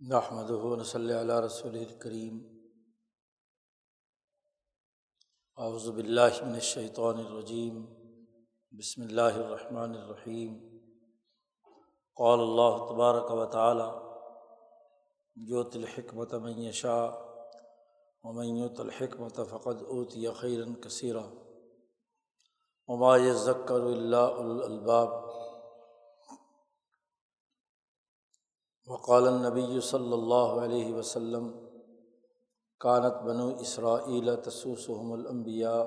نحمد صلی اللہ رسول الکریم اعوذ باللہ من الشیطان الرجیم بسم اللہ الرحمن الرحیم قال اللہ تبارک و تعالی یوت الحکمت من یشاء ومن یوت الحکمت فقد اوتی خیرا کثیرا وما یذکر الا الالباب وقال النبی صلی اللہ علیہ وسلم، کانت بنو اسرائیل تسوسحم الانبیاء.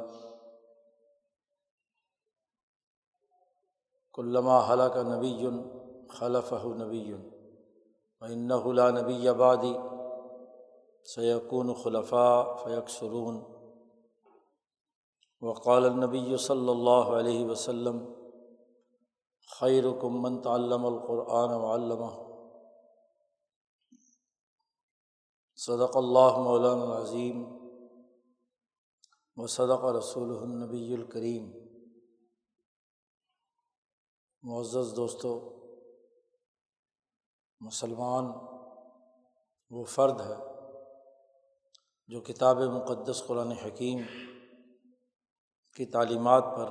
کلما حلق نبی خلفہ نبی وإنه لا نبی بعدی سیکون خلفاء فیکسرون وقال النبی صلی اللہ علیہ وسلم خیرکم من تعلم القرآن وعلمہ صدق اللہ مولانا العظیم و صدق رسول النبی الکریم۔ معزز دوستو، مسلمان وہ فرد ہے جو کتاب مقدس قرآن حکیم کی تعلیمات پر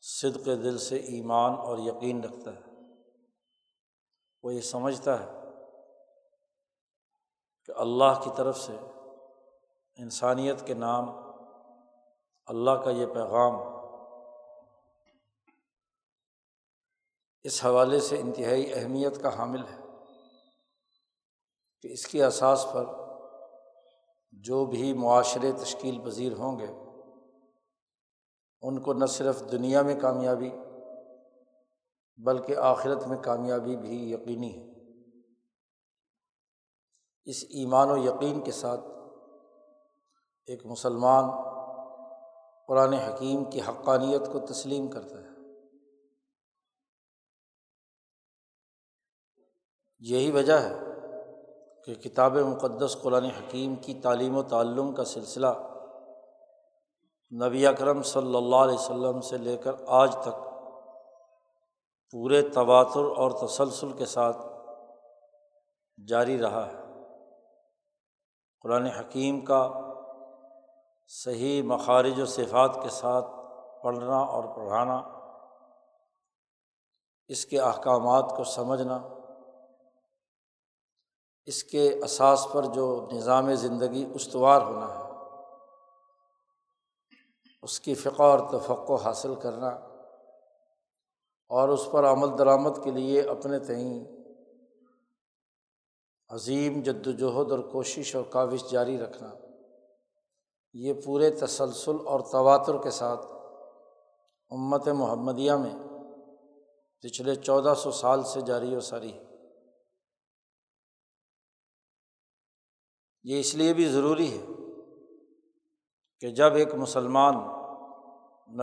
صدق دل سے ایمان اور یقین رکھتا ہے۔ وہ یہ سمجھتا ہے کہ اللہ کی طرف سے انسانیت کے نام، اللہ کا یہ پیغام اس حوالے سے انتہائی اہمیت کا حامل ہے کہ اس کی اساس پر جو بھی معاشرے تشکیل پذیر ہوں گے، ان کو نہ صرف دنیا میں کامیابی بلکہ آخرت میں کامیابی بھی یقینی ہے۔ اس ایمان و یقین کے ساتھ ایک مسلمان قرآن حکیم کی حقانیت کو تسلیم کرتا ہے۔ یہی وجہ ہے کہ کتاب مقدس قرآن حکیم کی تعلیم و تعلم کا سلسلہ نبی اکرم صلی اللہ علیہ وسلم سے لے کر آج تک پورے تواتر اور تسلسل کے ساتھ جاری رہا ہے۔ قرآن حکیم کا صحیح مخارج و صفات کے ساتھ پڑھنا اور پڑھانا، اس کے احکامات کو سمجھنا، اس کے اساس پر جو نظام زندگی استوار ہونا ہے، اس کی فقہ اور تفقع حاصل کرنا اور اس پر عمل درآمد کے لیے اپنے تئیں عظیم جد وجہد اور کوشش اور کاوش جاری رکھنا، یہ پورے تسلسل اور تواتر کے ساتھ امت محمدیہ میں پچھلے چودہ سو سال سے جاری و ساری ہے۔ یہ اس لیے بھی ضروری ہے کہ جب ایک مسلمان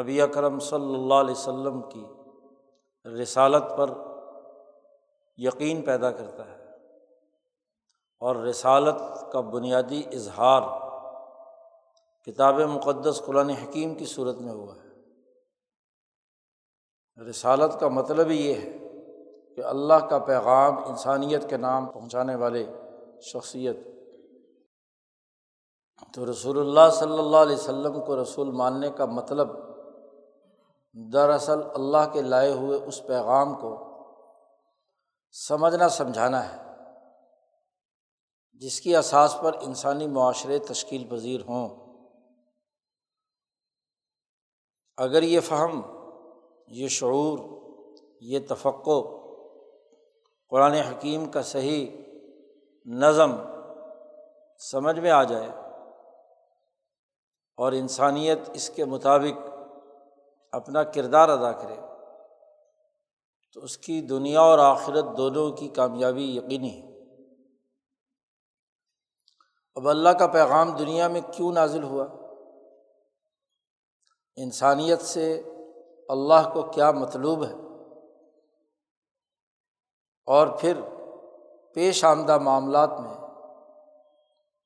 نبی اکرم صلی اللہ علیہ وسلم کی رسالت پر یقین پیدا کرتا ہے اور رسالت کا بنیادی اظہار کتاب مقدس قرآن حکیم کی صورت میں ہوا ہے۔ رسالت کا مطلب ہی یہ ہے کہ اللہ کا پیغام انسانیت کے نام پہنچانے والے شخصیت۔ تو رسول اللہ صلی اللہ علیہ وسلم کو رسول ماننے کا مطلب دراصل اللہ کے لائے ہوئے اس پیغام کو سمجھنا، سمجھانا ہے۔ جس کی اساس پر انسانی معاشرے تشکیل پذیر ہوں۔ اگر یہ فہم، یہ شعور، یہ تفقع قرآن حکیم کا صحیح نظم سمجھ میں آ جائے اور انسانیت اس کے مطابق اپنا کردار ادا کرے، تو اس کی دنیا اور آخرت دونوں کی کامیابی یقینی ہے۔ اب اللہ کا پیغام دنیا میں کیوں نازل ہوا؟ انسانیت سے اللہ کو کیا مطلوب ہے؟ اور پھر پیش آمدہ معاملات میں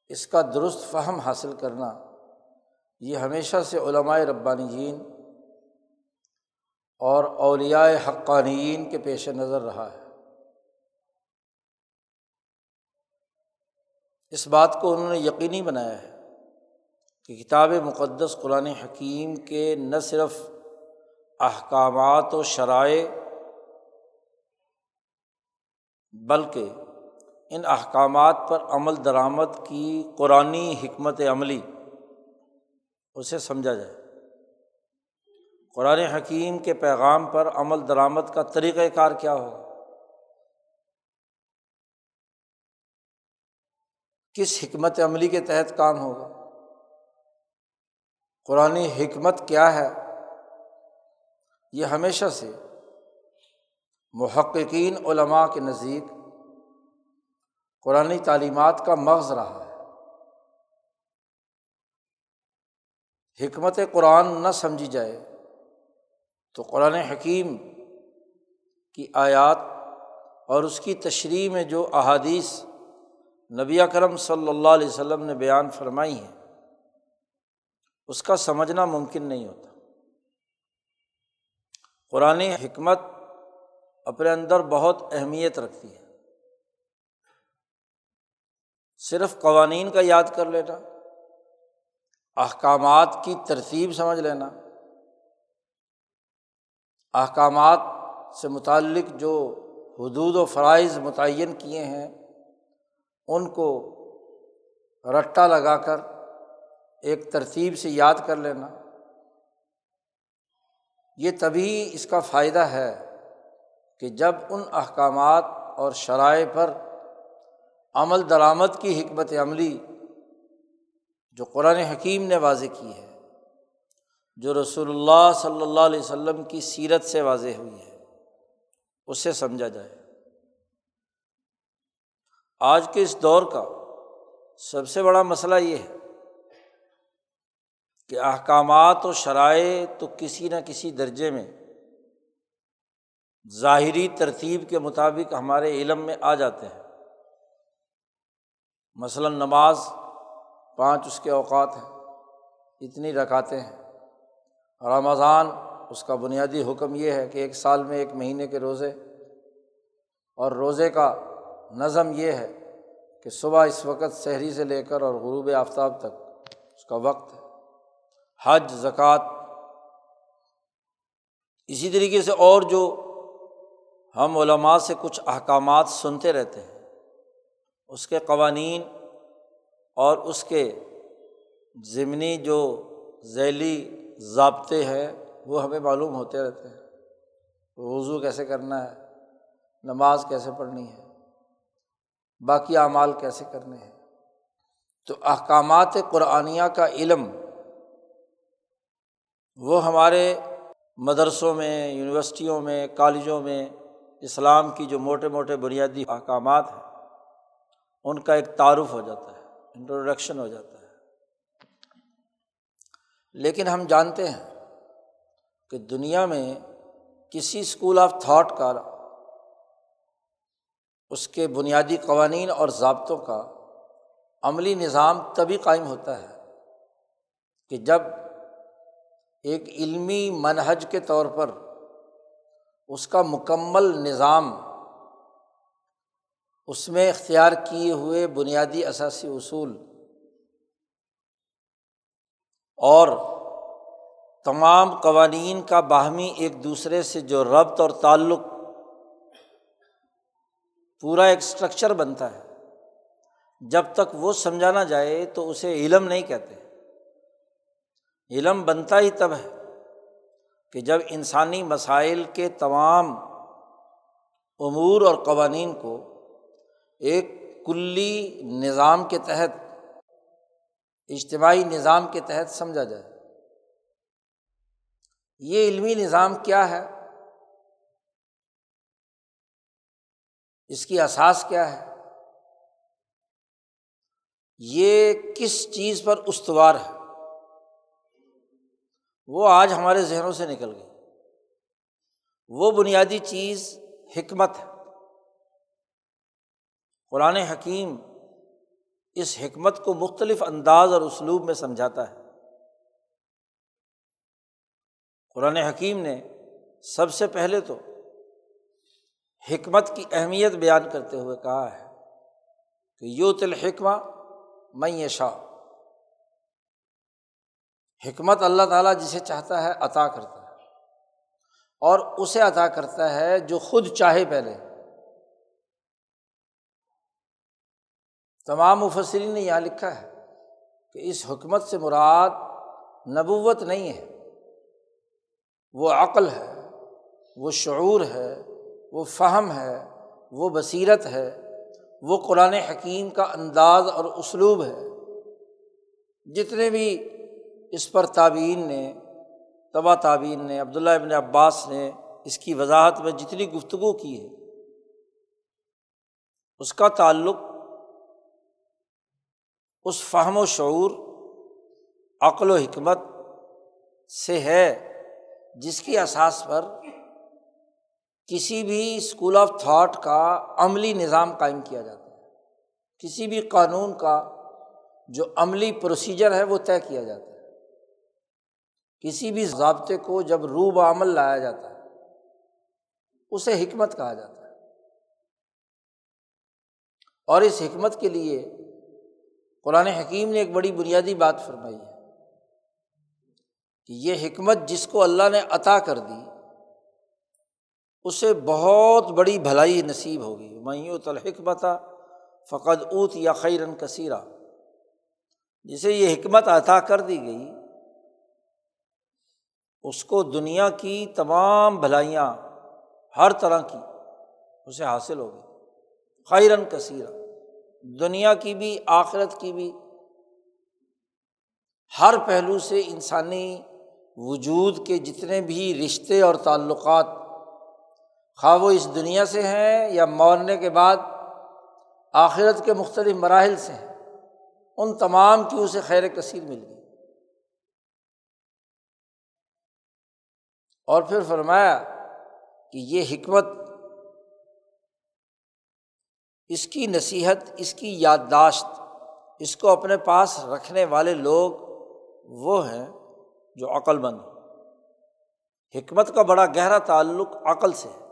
اس کا درست فہم حاصل کرنا یہ ہمیشہ سے علمائے ربانی جین اور اولیائے حقانین کے پیش نظر رہا ہے۔ اس بات کو انہوں نے یقینی بنایا ہے کہ کتاب مقدس قرآن حکیم کے نہ صرف احکامات و شرائع بلکہ ان احکامات پر عمل درآمد کی قرآن حکمت عملی اسے سمجھا جائے۔ قرآن حکیم کے پیغام پر عمل درآمد کا طریقۂ کار کیا ہوگا؟ کس حکمت عملی کے تحت کام ہوگا؟ قرآن حکمت کیا ہے؟ یہ ہمیشہ سے محققین علماء کے نزدیک قرآن تعلیمات کا مغز رہا ہے۔ حکمت قرآن نہ سمجھی جائے تو قرآن حکیم کی آیات اور اس کی تشریح میں جو احادیث نبی کرم صلی اللہ علیہ وسلم نے بیان فرمائی ہیں، اس کا سمجھنا ممکن نہیں ہوتا۔ قرآن حکمت اپنے اندر بہت اہمیت رکھتی ہے۔ صرف قوانین کا یاد کر لینا، احکامات کی ترتیب سمجھ لینا، احکامات سے متعلق جو حدود و فرائض متعین کیے ہیں ان کو رٹا لگا کر ایک ترتیب سے یاد کر لینا۔ یہ تبھی اس کا فائدہ ہے کہ جب ان احکامات اور شرائع پر عمل درآمد کی حکمت عملی جو قرآن حکیم نے واضح کی ہے، جو رسول اللہ صلی اللہ علیہ وسلم کی سیرت سے واضح ہوئی ہے، اسے سمجھا جائے۔ آج کے اس دور کا سب سے بڑا مسئلہ یہ ہے کہ احکامات و شرائع تو کسی نہ کسی درجے میں ظاہری ترتیب کے مطابق ہمارے علم میں آ جاتے ہیں۔ مثلاً نماز پانچ اس کے اوقات ہیں، اتنی رکھاتے ہیں۔ رمضان اس کا بنیادی حکم یہ ہے کہ ایک سال میں ایک مہینے کے روزے اور روزے کا نظم یہ ہے کہ صبح اس وقت شہری سے لے کر اور غروب آفتاب تک اس کا وقت ہے۔ حج، زکوٰۃ، اسی طریقے سے اور جو ہم علماء سے کچھ احکامات سنتے رہتے ہیں، اس کے قوانین اور اس کے ضمنی جو ذیلی ضابطے ہیں، وہ ہمیں معلوم ہوتے رہتے ہیں۔ وضو کیسے کرنا ہے؟ نماز کیسے پڑھنی ہے؟ باقی اعمال کیسے کرنے ہیں؟ تو احکامات قرآنیہ کا علم، وہ ہمارے مدرسوں میں، یونیورسٹیوں میں، کالجوں میں اسلام کی جو موٹے موٹے بنیادی احکامات ہیں، ان کا ایک تعارف ہو جاتا ہے انٹروڈکشن ہو جاتا ہے۔ لیکن ہم جانتے ہیں کہ دنیا میں کسی اسکول آف تھاٹ کا اس کے بنیادی قوانین اور ضابطوں کا عملی نظام تبھی قائم ہوتا ہے کہ جب ایک علمی منہج کے طور پر اس کا مکمل نظام اس میں اختیار کیے ہوئے بنیادی اثاثی اصول اور تمام قوانین کا باہمی ایک دوسرے سے جو ربط اور تعلق پورا ایک اسٹرکچر بنتا ہے۔ جب تک وہ سمجھانا جائے تو اسے علم نہیں کہتے۔ علم بنتا ہی تب ہے کہ جب انسانی مسائل کے تمام امور اور قوانین کو ایک کلی نظام کے تحت، اجتماعی نظام کے تحت سمجھا جائے۔ یہ علمی نظام کیا ہے؟ اس کی اساس کیا ہے؟ یہ کس چیز پر استوار ہے؟ وہ آج ہمارے ذہنوں سے نکل گئی۔ وہ بنیادی چیز حکمت ہے۔ قرآن حکیم اس حکمت کو مختلف انداز اور اسلوب میں سمجھاتا ہے۔ قرآن حکیم نے سب سے پہلے تو حکمت کی اہمیت بیان کرتے ہوئے کہا ہے کہ یو تل حکمہ معیشا حکمت اللہ تعالیٰ جسے چاہتا ہے عطا کرتا ہے اور اسے عطا کرتا ہے جو خود چاہے پہلے۔ تمام مفسرین نے یہاں لکھا ہے کہ اس حکمت سے مراد نبوت نہیں ہے۔ وہ عقل ہے، وہ شعور ہے وہ فہم ہے، وہ بصیرت ہے، وہ قرآن حکیم کا انداز اور اسلوب ہے۔ جتنے بھی اس پر تعبین نے، تبا تعبین نے، عبداللہ ابن عباس نے اس کی وضاحت میں جتنی گفتگو کی ہے، اس کا تعلق اس فہم و شعور، عقل و حکمت سے ہے، جس کی اساس پر کسی بھی اسکول آف تھاٹ کا عملی نظام قائم کیا جاتا ہے۔ کسی بھی قانون کا جو عملی پروسیجر ہے وہ طے کیا جاتا ہے۔ کسی بھی ضابطے کو جب روب عمل لایا جاتا ہے، اسے حکمت کہا جاتا ہے۔ اور اس حکمت کے لیے قرآن حکیم نے ایک بڑی بنیادی بات فرمائی ہے کہ یہ حکمت جس کو اللہ نے عطا کر دی اسے بہت بڑی بھلائی نصیب ہوگی۔ میوت الحکمت فقط اوت یا خیرن کثیرہ جسے یہ حکمت عطا کر دی گئی، اس کو دنیا کی تمام بھلائیاں ہر طرح کی اسے حاصل ہوگی خیرن کثیرہ دنیا کی بھی، آخرت کی بھی۔ ہر پہلو سے انسانی وجود کے جتنے بھی رشتے اور تعلقات خواہ وہ اس دنیا سے ہیں یا مرنے کے بعد آخرت کے مختلف مراحل سے ہیں، ان تمام کی اسے خیر کثیر مل گئی۔ اور پھر فرمایا کہ یہ حکمت اس کی نصیحت، اس کی یادداشت، اس کو اپنے پاس رکھنے والے لوگ وہ ہیں جو عقل مند حکمت کا بڑا گہرا تعلق عقل سے ہے۔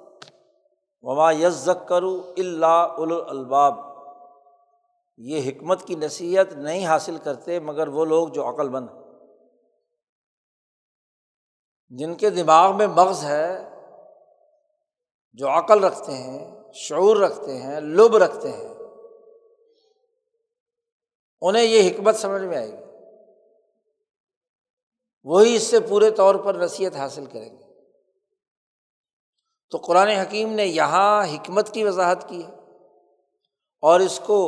وما یزک کرو اللہ الباب یہ حکمت کی نصیحت نہیں حاصل کرتے مگر وہ لوگ جو عقل مند ہیں۔ جن کے دماغ میں مغز ہے، جو عقل رکھتے ہیں، شعور رکھتے ہیں، لب رکھتے ہیں، انہیں یہ حکمت سمجھ میں آئے گی۔ وہی اس سے پورے طور پر نصیحت حاصل کریں گے۔ تو قرآن حکیم نے یہاں حکمت کی وضاحت کی ہے اور اس کو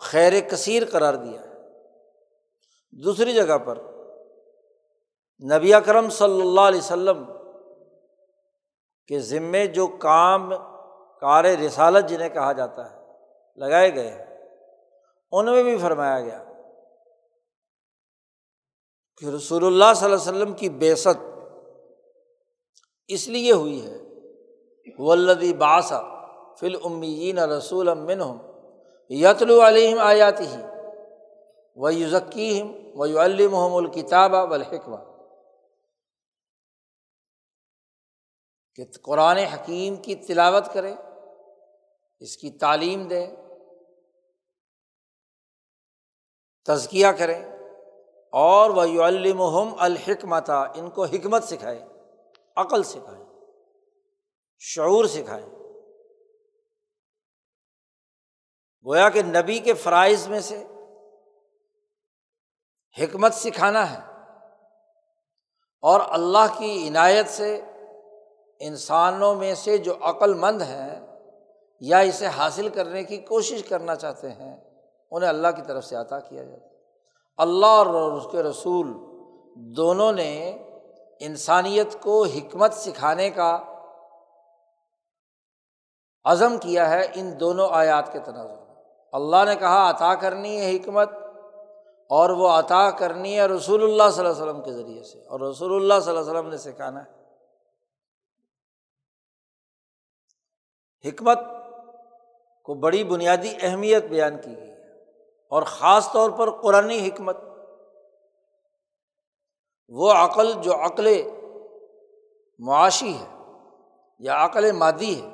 خیر کثیر قرار دیا ہے۔ دوسری جگہ پر نبی اکرم صلی اللہ علیہ وسلم کے ذمے جو کام کار رسالت جنہیں کہا جاتا ہے لگائے گئے ہیں، ان میں بھی فرمایا گیا کہ رسول اللہ صلی اللہ علیہ وسلم کی بیست اس لیے ہوئی ہے ولدی باسا فل امین رسول امن یتلو علیہم آیاتی ہی و یوزکیم و یو المحم الکتاب والحکمہ کہ قرآن حکیم کی تلاوت کرے، اس کی تعلیم دیں تزکیہ کریں اور وہ المحم الحکمت ان کو حکمت سکھائے، عقل سکھائے۔ شعور سکھائے گویا کہ نبی کے فرائض میں سے حکمت سکھانا ہے اور اللہ کی عنایت سے انسانوں میں سے جو عقل مند ہیں یا اسے حاصل کرنے کی کوشش کرنا چاہتے ہیں، انہیں اللہ کی طرف سے عطا کیا جاتا اللہ اور اس کے رسول دونوں نے انسانیت کو حکمت سکھانے کا عزم کیا ہے ان دونوں آیات کے تناظر میں۔ اللہ نے کہا، عطا کرنی ہے حکمت، اور وہ عطا کرنی ہے رسول اللہ صلی اللہ علیہ وسلم کے ذریعے سے۔ اور رسول اللہ صلی اللہ علیہ وسلم نے سکھانا ہے۔ حکمت کو بڑی بنیادی اہمیت بیان کی گئی ہے، اور خاص طور پر قرآن حکمت۔ وہ عقل جو عقل معاشی ہے یا عقل مادی ہے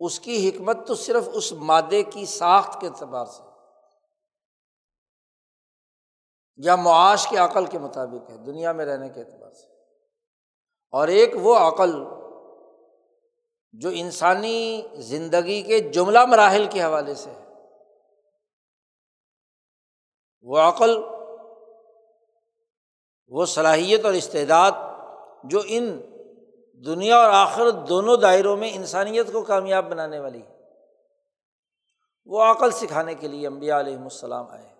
اس کی حکمت تو صرف اس مادے کی ساخت کے اعتبار سے یا معاش کے عقل کے مطابق ہے، دنیا میں رہنے کے اعتبار سے۔ اور ایک وہ عقل جو انسانی زندگی کے جملہ مراحل کے حوالے سے ہے۔ وہ عقل، وہ صلاحیت اور استعداد جو ان دنیا اور آخر دونوں دائروں میں انسانیت کو کامیاب بنانے والی ہے۔ وہ عقل سکھانے کے لیے امبیا علیہم السلام آئے۔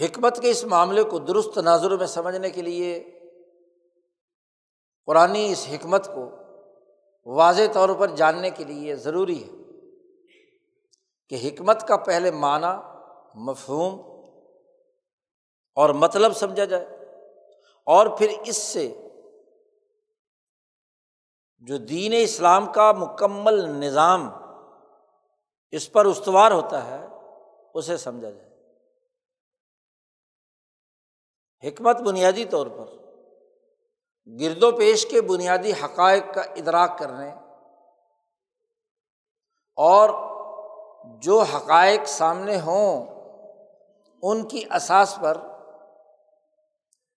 حکمت کے اس معاملے کو درست تناظر میں سمجھنے کے لیے قرآن اس حکمت کو واضح طور پر جاننے کے لیے ضروری ہے کہ حکمت کا پہلے معنی، مفہوم اور مطلب سمجھا جائے۔ اور پھر اس سے جو دین اسلام کا مکمل نظام اس پر استوار ہوتا ہے، اسے سمجھا جائے۔ حکمت بنیادی طور پر گرد و پیش کے بنیادی حقائق کا ادراک کرنے اور جو حقائق سامنے ہوں، ان کی اساس پر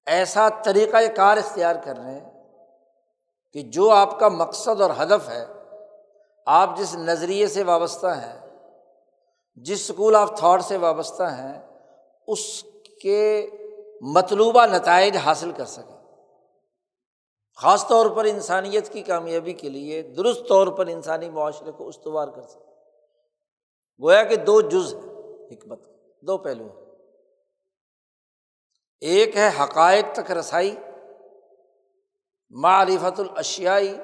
ایسا طریقۂ کار اختیار کرنے کہ جو آپ کا مقصد اور ہدف ہے، آپ جس نظریے سے وابستہ ہیں، جس اسکول آف تھاٹ سے وابستہ ہیں، اس کے مطلوبہ نتائج حاصل کر سکیں۔ خاص طور پر انسانیت کی کامیابی کے لیے درست طور پر انسانی معاشرے کو استوار کر سکیں۔ گویا کہ دو جز ہے حکمت دو پہلو ہیں۔ ایک ہے حقائق تک رسائی، معرفت الاشیائی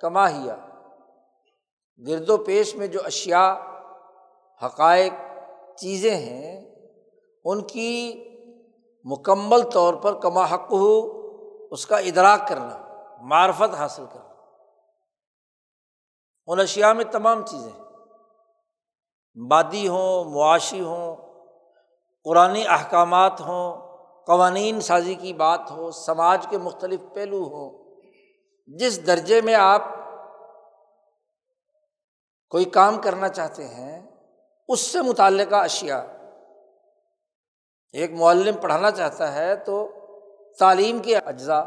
کماہیا گرد و پیش میں جو اشیا حقائق، چیزیں ہیں، ان کی مکمل طور پر کما حق ہو اس کا ادراک کرنا، معرفت حاصل کرنا۔ ان اشیا میں تمام چیزیں بادی ہوں، معاشی ہوں قرآن احکامات ہوں قوانین سازی کی بات ہو، سماج کے مختلف پہلو ہوں جس درجے میں آپ کوئی کام کرنا چاہتے ہیں، اس سے متعلقہ اشیا ایک معلم پڑھانا چاہتا ہے تو تعلیم کے اجزاء،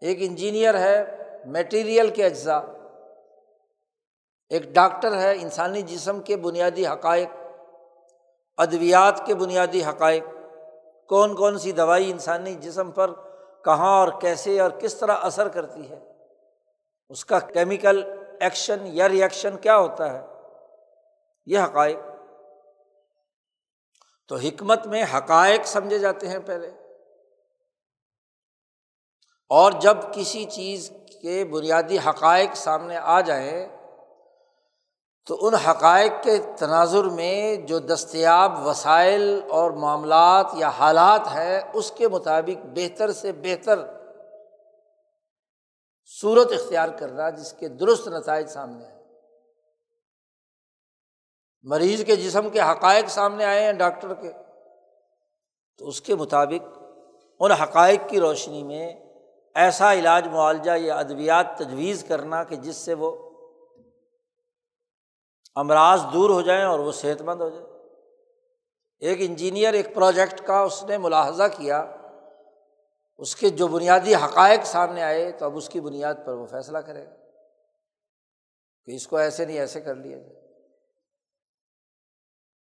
ایک انجینئر ہے، میٹیریل کے اجزاء، ایک ڈاکٹر ہے، انسانی جسم کے بنیادی حقائق، ادویات کے بنیادی حقائق۔ کون کون سی دوائی انسانی جسم پر کہاں اور کیسے اور کس طرح اثر کرتی ہے؟ اس کا کیمیکل ایکشن یا ریئیکشن کیا ہوتا ہے؟ یہ حقائق۔ تو حکمت میں حقائق سمجھے جاتے ہیں پہلے۔ اور جب کسی چیز کے بنیادی حقائق سامنے آ جائیں تو ان حقائق کے تناظر میں جو دستیاب وسائل اور معاملات یا حالات ہیں، اس کے مطابق بہتر سے بہتر صورت اختیار کرنا جس کے درست نتائج سامنے آئے۔ مریض کے جسم کے حقائق سامنے آئے ہیں ڈاکٹر کے۔ تو اس کے مطابق ان حقائق کی روشنی میں ایسا علاج، معالجہ یا ادویات تجویز کرنا کہ جس سے وہ امراض دور ہو جائیں اور وہ صحت مند ہو جائے ایک انجینئر، ایک پروجیکٹ کا اس نے ملاحظہ کیا، اس کے جو بنیادی حقائق سامنے آئے تو اب اس کی بنیاد پر وہ فیصلہ کرے گا کہ اس کو ایسے نہیں ایسے کر لیا جائے۔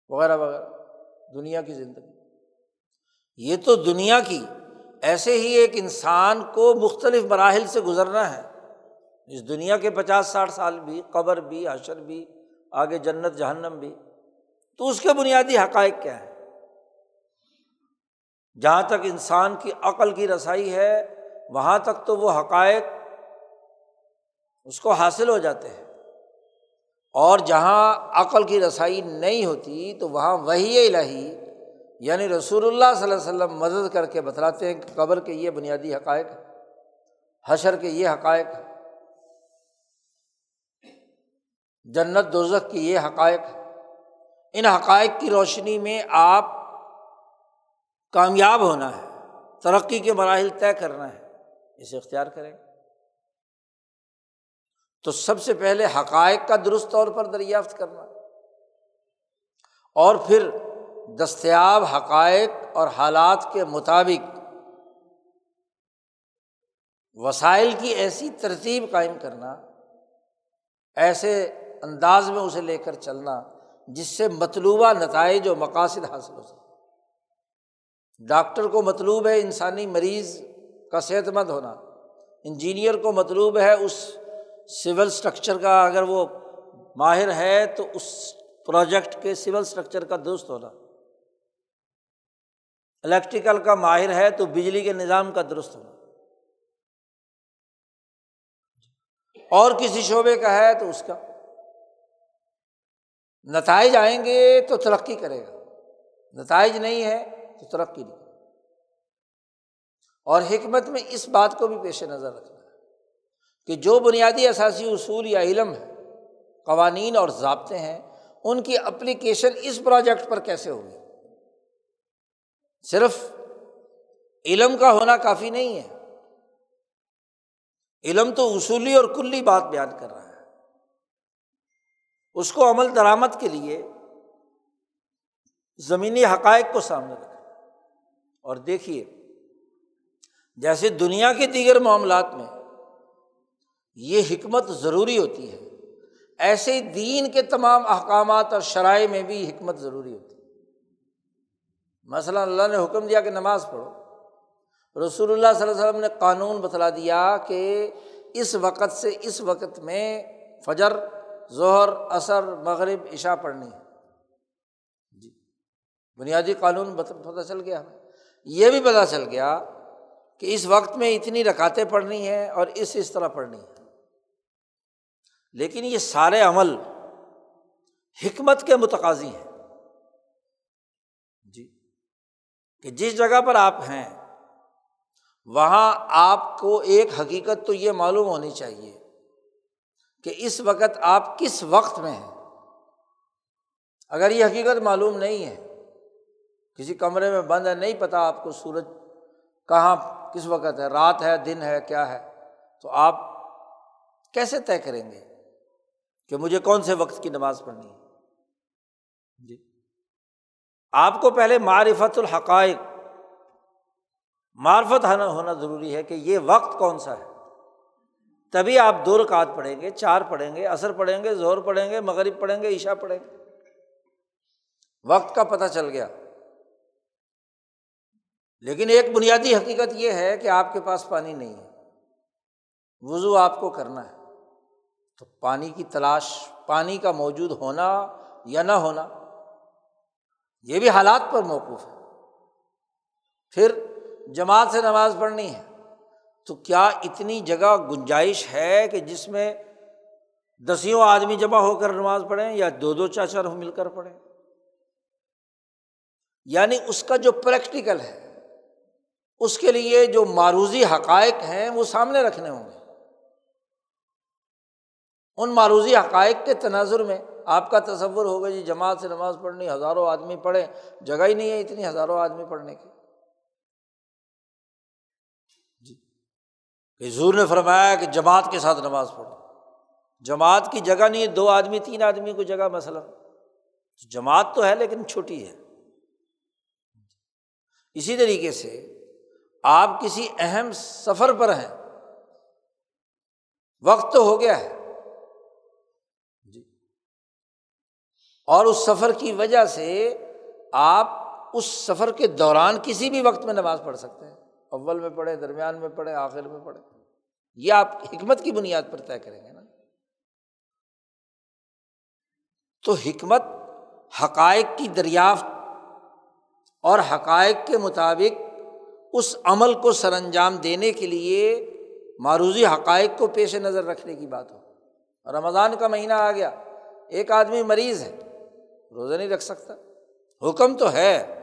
وغیرہ وغیرہ، دنیا کی زندگی۔ یہ تو دنیا کی ایسے ہی ایک انسان کو مختلف مراحل سے گزرنا ہے۔ اس دنیا کے پچاس، ساٹھ سال بھی، قبر بھی، حشر بھی آگے جنت، جہنم بھی۔ تو اس کے بنیادی حقائق کیا ہے جہاں تک انسان کی عقل کی رسائی ہے، وہاں تک تو وہ حقائق اس کو حاصل ہو جاتے ہیں۔ اور جہاں عقل کی رسائی نہیں ہوتی، تو وہاں وہی الہی یعنی رسول اللہ صلی اللہ علیہ وسلم مدد کر کے بتلاتے ہیں کہ قبر کے یہ بنیادی حقائق حشر کے یہ حقائق جنت دوزک کی یہ حقائق ان حقائق کی روشنی میں آپ کامیاب ہونا ہے، ترقی کے مراحل طے کرنا ہے، اسے اختیار کریں۔ تو سب سے پہلے حقائق کا درست طور پر دریافت کرنا۔ اور پھر دستیاب حقائق اور حالات کے مطابق وسائل کی ایسی ترتیب قائم کرنا۔ ایسے انداز میں اسے لے کر چلنا، جس سے مطلوبہ نتائج و مقاصد حاصل ہو سکے۔ ڈاکٹر کو مطلوب ہے انسانی مریض کا صحت مند ہونا، انجینئر کو مطلوب ہے اس سول اسٹرکچر کا، اگر وہ ماہر ہے تو اس پروجیکٹ کے سول اسٹرکچر کا درست ہونا۔ الیکٹریکل کا ماہر ہے تو بجلی کے نظام کا درست ہونا۔ اور کسی شعبے کا ہے تو اس کا۔ نتائج آئیں گے تو ترقی کرے گا۔ نتائج نہیں ہے تو ترقی نہیں۔ اور حکمت میں اس بات کو بھی پیش نظر رکھنا ہے کہ جو بنیادی اثاثی اصول یا علم ہے قوانین اور ضابطے ہیں، ان کی اپلیکیشن اس پروجیکٹ پر کیسے ہوگی؟ صرف علم کا ہونا کافی نہیں ہے۔ علم تو اصولی اور کلی بات بیان کر رہا ہے۔ اس کو عمل درآمد کے لیے زمینی حقائق کو سامنے رکھیں۔ اور دیکھیے، جیسے دنیا کے دیگر معاملات میں یہ حکمت ضروری ہوتی ہے، ایسے دین کے تمام احکامات اور شرائع میں بھی حکمت ضروری ہوتی ہے۔ مثلاً اللہ نے حکم دیا کہ نماز پڑھو۔ رسول اللہ صلی اللہ علیہ وسلم نے قانون بتلا دیا کہ اس وقت سے اس وقت میں فجر ظہر، عصر، مغرب، عشاء پڑھنی ہے۔ جی۔ بنیادی قانون پتہ چل گیا۔ یہ بھی پتہ چل گیا کہ اس وقت میں اتنی رکاتیں پڑھنی ہے اور اس اس طرح پڑھنی ہے لیکن یہ سارے عمل حکمت کے متقاضی ہیں۔ جی۔ کہ جس جگہ پر آپ ہیں، وہاں آپ کو ایک حقیقت تو یہ معلوم ہونی چاہیے کہ اس وقت آپ کس وقت میں ہیں؟ اگر یہ حقیقت معلوم نہیں ہے، کسی کمرے میں بند ہے، نہیں پتہ آپ کو سورج کہاں، کس وقت ہے، رات ہے، دن ہے، کیا ہے، تو آپ کیسے طے کریں گے کہ مجھے کون سے وقت کی نماز پڑھنی ہے؟ جی۔ آپ کو پہلے معرفت الحقائق، معرفت ہونا ضروری ہے کہ یہ وقت کون سا ہے۔ تبھی آپ دو رکعت پڑھیں گے، چار پڑھیں گے اثر پڑھیں گے زور پڑھیں گے، مغرب پڑھیں گے عشا پڑھیں گے۔ وقت کا پتہ چل گیا۔ لیکن ایک بنیادی حقیقت یہ ہے کہ آپ کے پاس پانی نہیں ہے۔ وضو آپ کو کرنا ہے۔ تو پانی کی تلاش، پانی کا موجود ہونا یا نہ ہونا، یہ بھی حالات پر موقف ہے۔ پھر جماعت سے نماز پڑھنی ہے۔ تو کیا اتنی جگہ گنجائش ہے کہ جس میں دسیوں آدمی جمع ہو کر نماز پڑھیں یا دو دو چاچر ہو مل کر پڑھیں؟ یعنی اس کا جو پریکٹیکل ہے، اس کے لیے جو معروضی حقائق ہیں وہ سامنے رکھنے ہوں گے۔ ان معروضی حقائق کے تناظر میں آپ کا تصور ہوگا جی جماعت سے نماز پڑھنی، ہزاروں آدمی پڑھے جگہ ہی نہیں ہے اتنی ہزاروں آدمی پڑھنے کی۔ کہ حضور نے فرمایا کہ جماعت کے ساتھ نماز پڑھو۔ جماعت کی جگہ نہیں ہے دو آدمی، تین آدمی کو جگہ مثلاً۔ جماعت تو ہے لیکن چھوٹی ہے۔ اسی طریقے سے آپ کسی اہم سفر پر ہیں۔ وقت تو ہو گیا ہے۔ جی۔ اور اس سفر کی وجہ سے آپ اس سفر کے دوران کسی بھی وقت میں نماز پڑھ سکتے ہیں۔ اول میں پڑھے درمیان میں پڑھے آخر میں پڑھے یہ آپ حکمت کی بنیاد پر طے کریں گے نا۔ تو حکمت حقائق کی دریافت اور حقائق کے مطابق اس عمل کو سر انجام دینے کے لیے معروضی حقائق کو پیش نظر رکھنے کی بات ہو۔ رمضان کا مہینہ آ گیا۔ ایک آدمی مریض ہے، روزہ نہیں رکھ سکتا۔ حکم تو ہے۔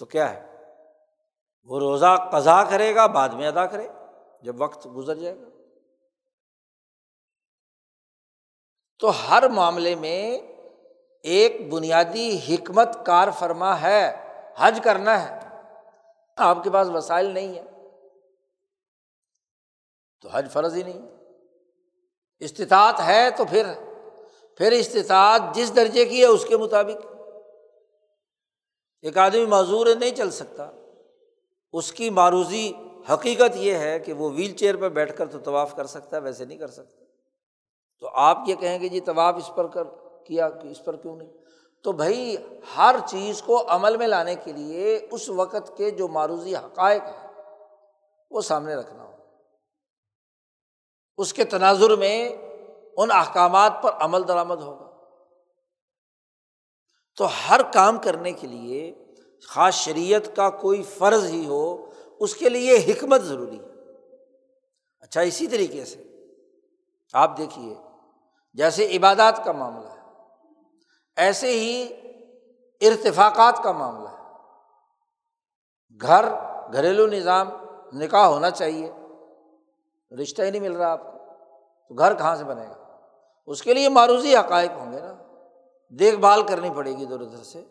تو کیا ہے؟ وہ روزہ قزا کرے گا، بعد میں ادا کرے، جب وقت گزر جائے گا۔ تو ہر معاملے میں ایک بنیادی حکمت کار فرما ہے، حج کرنا ہے۔ آپ کے پاس وسائل نہیں ہے تو حج فرض ہی نہیں۔ استطاعت ہے تو پھر پھر استطاعت جس درجے کی ہے اس کے مطابق۔ ایک آدمی معذور ہے، نہیں چل سکتا۔ اس کی معروضی حقیقت یہ ہے کہ وہ ویل چیئر پہ بیٹھ کر تو طواف کر سکتا ہے، ویسے نہیں کر سکتا۔ تو آپ یہ کہیں گے جی طواف اس پر کر، کیا، اس پر کیوں نہیں؟ تو بھائی ہر چیز کو عمل میں لانے کے لیے اس وقت کے جو معروضی حقائق ہیں، وہ سامنے رکھنا ہو اس کے تناظر میں ان احکامات پر عمل درآمد ہوگا۔ تو ہر کام کرنے کے لیے خاص شریعت کا کوئی فرض ہی ہو، اس کے لیے حکمت ضروری ہے۔ اچھا اسی طریقے سے آپ دیکھیے، جیسے عبادات کا معاملہ ہے، ایسے ہی ارتفاقات کا معاملہ ہے۔ گھر، گھریلو نظام نکاح ہونا چاہیے، رشتہ ہی نہیں مل رہا آپ کو، تو گھر کہاں سے بنے گا؟ اس کے لیے معروضی حقائق ہوں گے نا۔ دیکھ بھال کرنی پڑے گی ادھر ادھر سے۔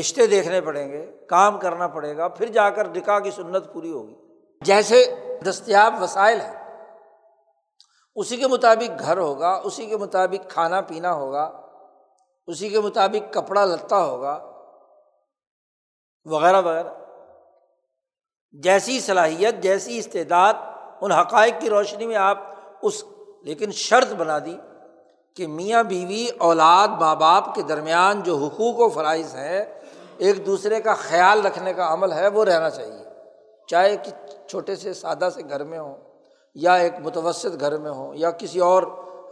رشتے دیکھنے پڑیں گے، کام کرنا پڑے گا، پھر جا کر نکاح کی سنت پوری ہوگی۔ جیسے دستیاب وسائل ہیں، اسی کے مطابق گھر ہوگا، اسی کے مطابق کھانا پینا ہوگا، اسی کے مطابق کپڑا لتا ہوگا، وغیرہ وغیرہ۔ جیسی صلاحیت، جیسی استعداد، ان حقائق کی روشنی میں آپ اس، لیکن شرط بنا دی۔ کہ میاں بیوی اولاد ماں باپ کے درمیان جو حقوق و فرائض ہے ایک دوسرے کا خیال رکھنے کا عمل ہے، وہ رہنا چاہیے۔ چاہے کہ چھوٹے سے سادہ سے گھر میں ہوں، یا ایک متوسط گھر میں ہوں، یا کسی اور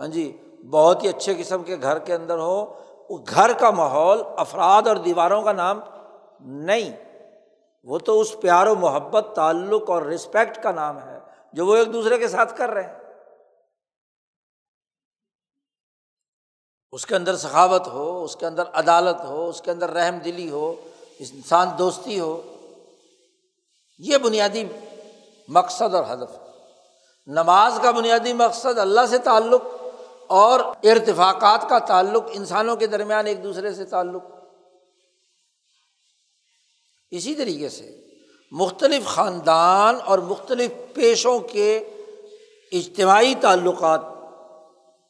ہاں جی بہت ہی اچھے قسم کے گھر کے اندر ہو گھر کا ماحول، افراد اور دیواروں کا نام نہیں۔ وہ تو اس پیار و محبت، تعلق اور رسپیکٹ کا نام ہے، جو وہ ایک دوسرے کے ساتھ کر رہے ہیں۔ اس کے اندر سخاوت ہو، اس کے اندر عدالت ہو، اس کے اندر رحم دلی ہو، انسان دوستی ہو، یہ بنیادی مقصد اور ہدف نماز کا بنیادی مقصد اللہ سے تعلق اور ارتفاقات کا تعلق انسانوں کے درمیان ایک دوسرے سے تعلق۔ اسی طریقے سے مختلف خاندان اور مختلف پیشوں کے اجتماعی تعلقات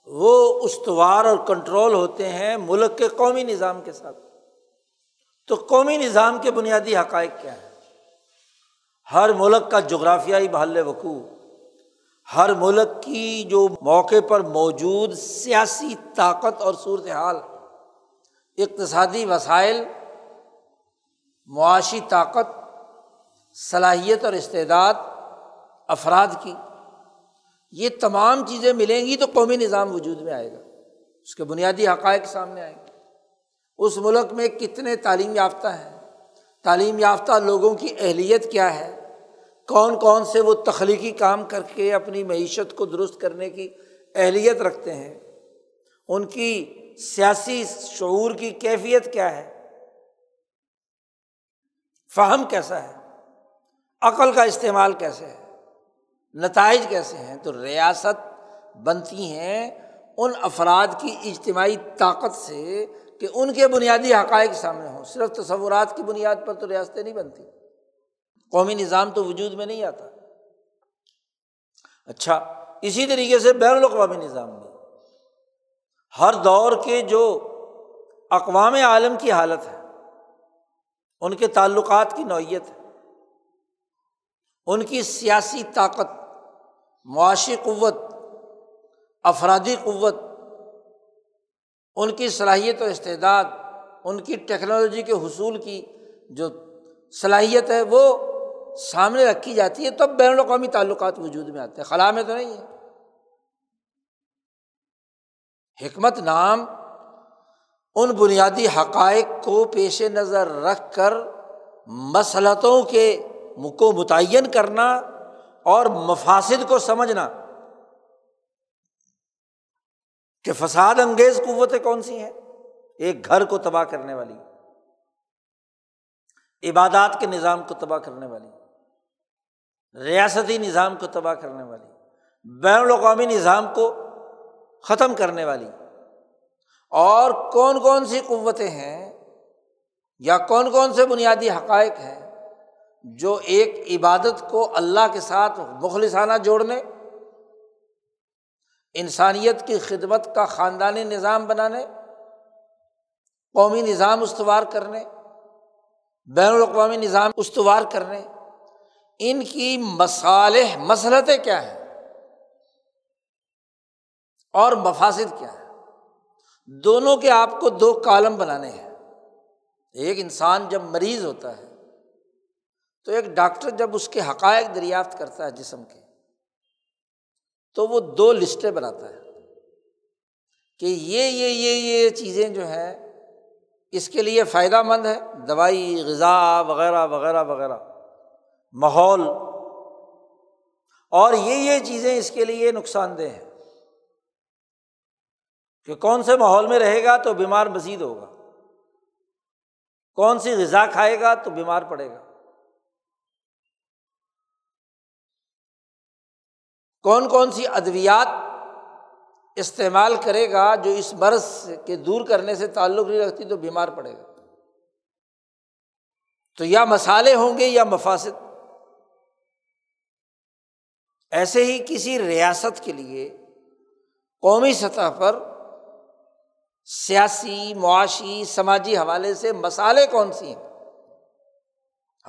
وہ استوار اور کنٹرول ہوتے ہیں ملک کے قومی نظام کے ساتھ۔ تو قومی نظام کے بنیادی حقائق کیا ہیں؟ ہر ملک کا جغرافیائی بحال وقوع، ہر ملک کی جو موقع پر موجود سیاسی طاقت اور صورت حال اقتصادی وسائل، معاشی طاقت، صلاحیت اور استعداد، افراد کی۔ یہ تمام چیزیں ملیں گی تو قومی نظام وجود میں آئے گا۔ اس کے بنیادی حقائق سامنے آئیں گے۔ اس ملک میں کتنے تعلیم یافتہ ہیں؟ تعلیم یافتہ لوگوں کی اہلیت کیا ہے؟ کون کون سے وہ تخلیقی کام کر کے اپنی معیشت کو درست کرنے کی اہلیت رکھتے ہیں؟ ان کی سیاسی شعور کی کیفیت کیا ہے؟ فہم کیسا ہے؟ عقل کا استعمال کیسے ہے؟ نتائج کیسے ہیں؟ تو ریاست بنتی ہیں ان افراد کی اجتماعی طاقت سے کہ ان کے بنیادی حقائق سامنے ہوں۔ صرف تصورات کی بنیاد پر تو ریاستیں نہیں بنتی۔ قومی نظام تو وجود میں نہیں آتا۔ اچھا اسی طریقے سے بین الاقوامی نظام میں ہر دور کے جو اقوام عالم کی حالت ہے، ان کے تعلقات کی نوعیت ہے۔ ان کی سیاسی طاقت معاشی قوت، افرادی قوت، ان کی صلاحیت و استعداد، ان کی ٹیکنالوجی کے حصول کی جو صلاحیت ہے وہ سامنے رکھی جاتی ہے، تب بین الاقوامی تعلقات وجود میں آتے ہیں۔ خلا میں تو نہیں ہے۔ حکمت نام ان بنیادی حقائق کو پیش نظر رکھ کر مسلطوں کے کو متعین کرنا اور مفاصد کو سمجھنا کہ فساد انگیز قوتیں کون سی ہیں؟ ایک گھر کو تباہ کرنے والی، عبادات کے نظام کو تباہ کرنے والی، ریاستی نظام کو تباہ کرنے والی، بین الاقوامی نظام کو ختم کرنے والی۔ اور کون کون سی قوتیں ہیں یا کون کون سے بنیادی حقائق ہیں جو ایک عبادت کو اللہ کے ساتھ مخلصانہ جوڑنے، انسانیت کی خدمت کا خاندانی نظام بنانے، قومی نظام استوار کرنے، بین الاقوامی نظام استوار کرنے، ان کی مصالح مسلطیں کیا ہیں؟ اور مفاصد کیا ہے دونوں کے آپ کو دو کالم بنانے ہیں۔ ایک انسان جب مریض ہوتا ہے تو ایک ڈاکٹر جب اس کے حقائق دریافت کرتا ہے جسم کے، تو وہ دو لسٹیں بناتا ہے کہ یہ یہ یہ یہ چیزیں جو ہیں، اس کے لیے فائدہ مند ہے، دوائی، غذا وغیرہ وغیرہ وغیرہ، ماحول۔ اور یہ یہ چیزیں اس کے لیے نقصان دہ ہیں۔ کہ کون سے ماحول میں رہے گا تو بیمار مزید ہوگا، کون سی غذا کھائے گا تو بیمار پڑے گا۔ کون کون سی ادویات استعمال کرے گا جو اس مرض کے دور کرنے سے تعلق نہیں رکھتی تو بیمار پڑے گا؟ تو یا مسالے ہوں گے یا مفاصد ایسے ہی کسی ریاست کے لیے قومی سطح پر سیاسی، معاشی، سماجی حوالے سے مسالے کون سی ہیں؟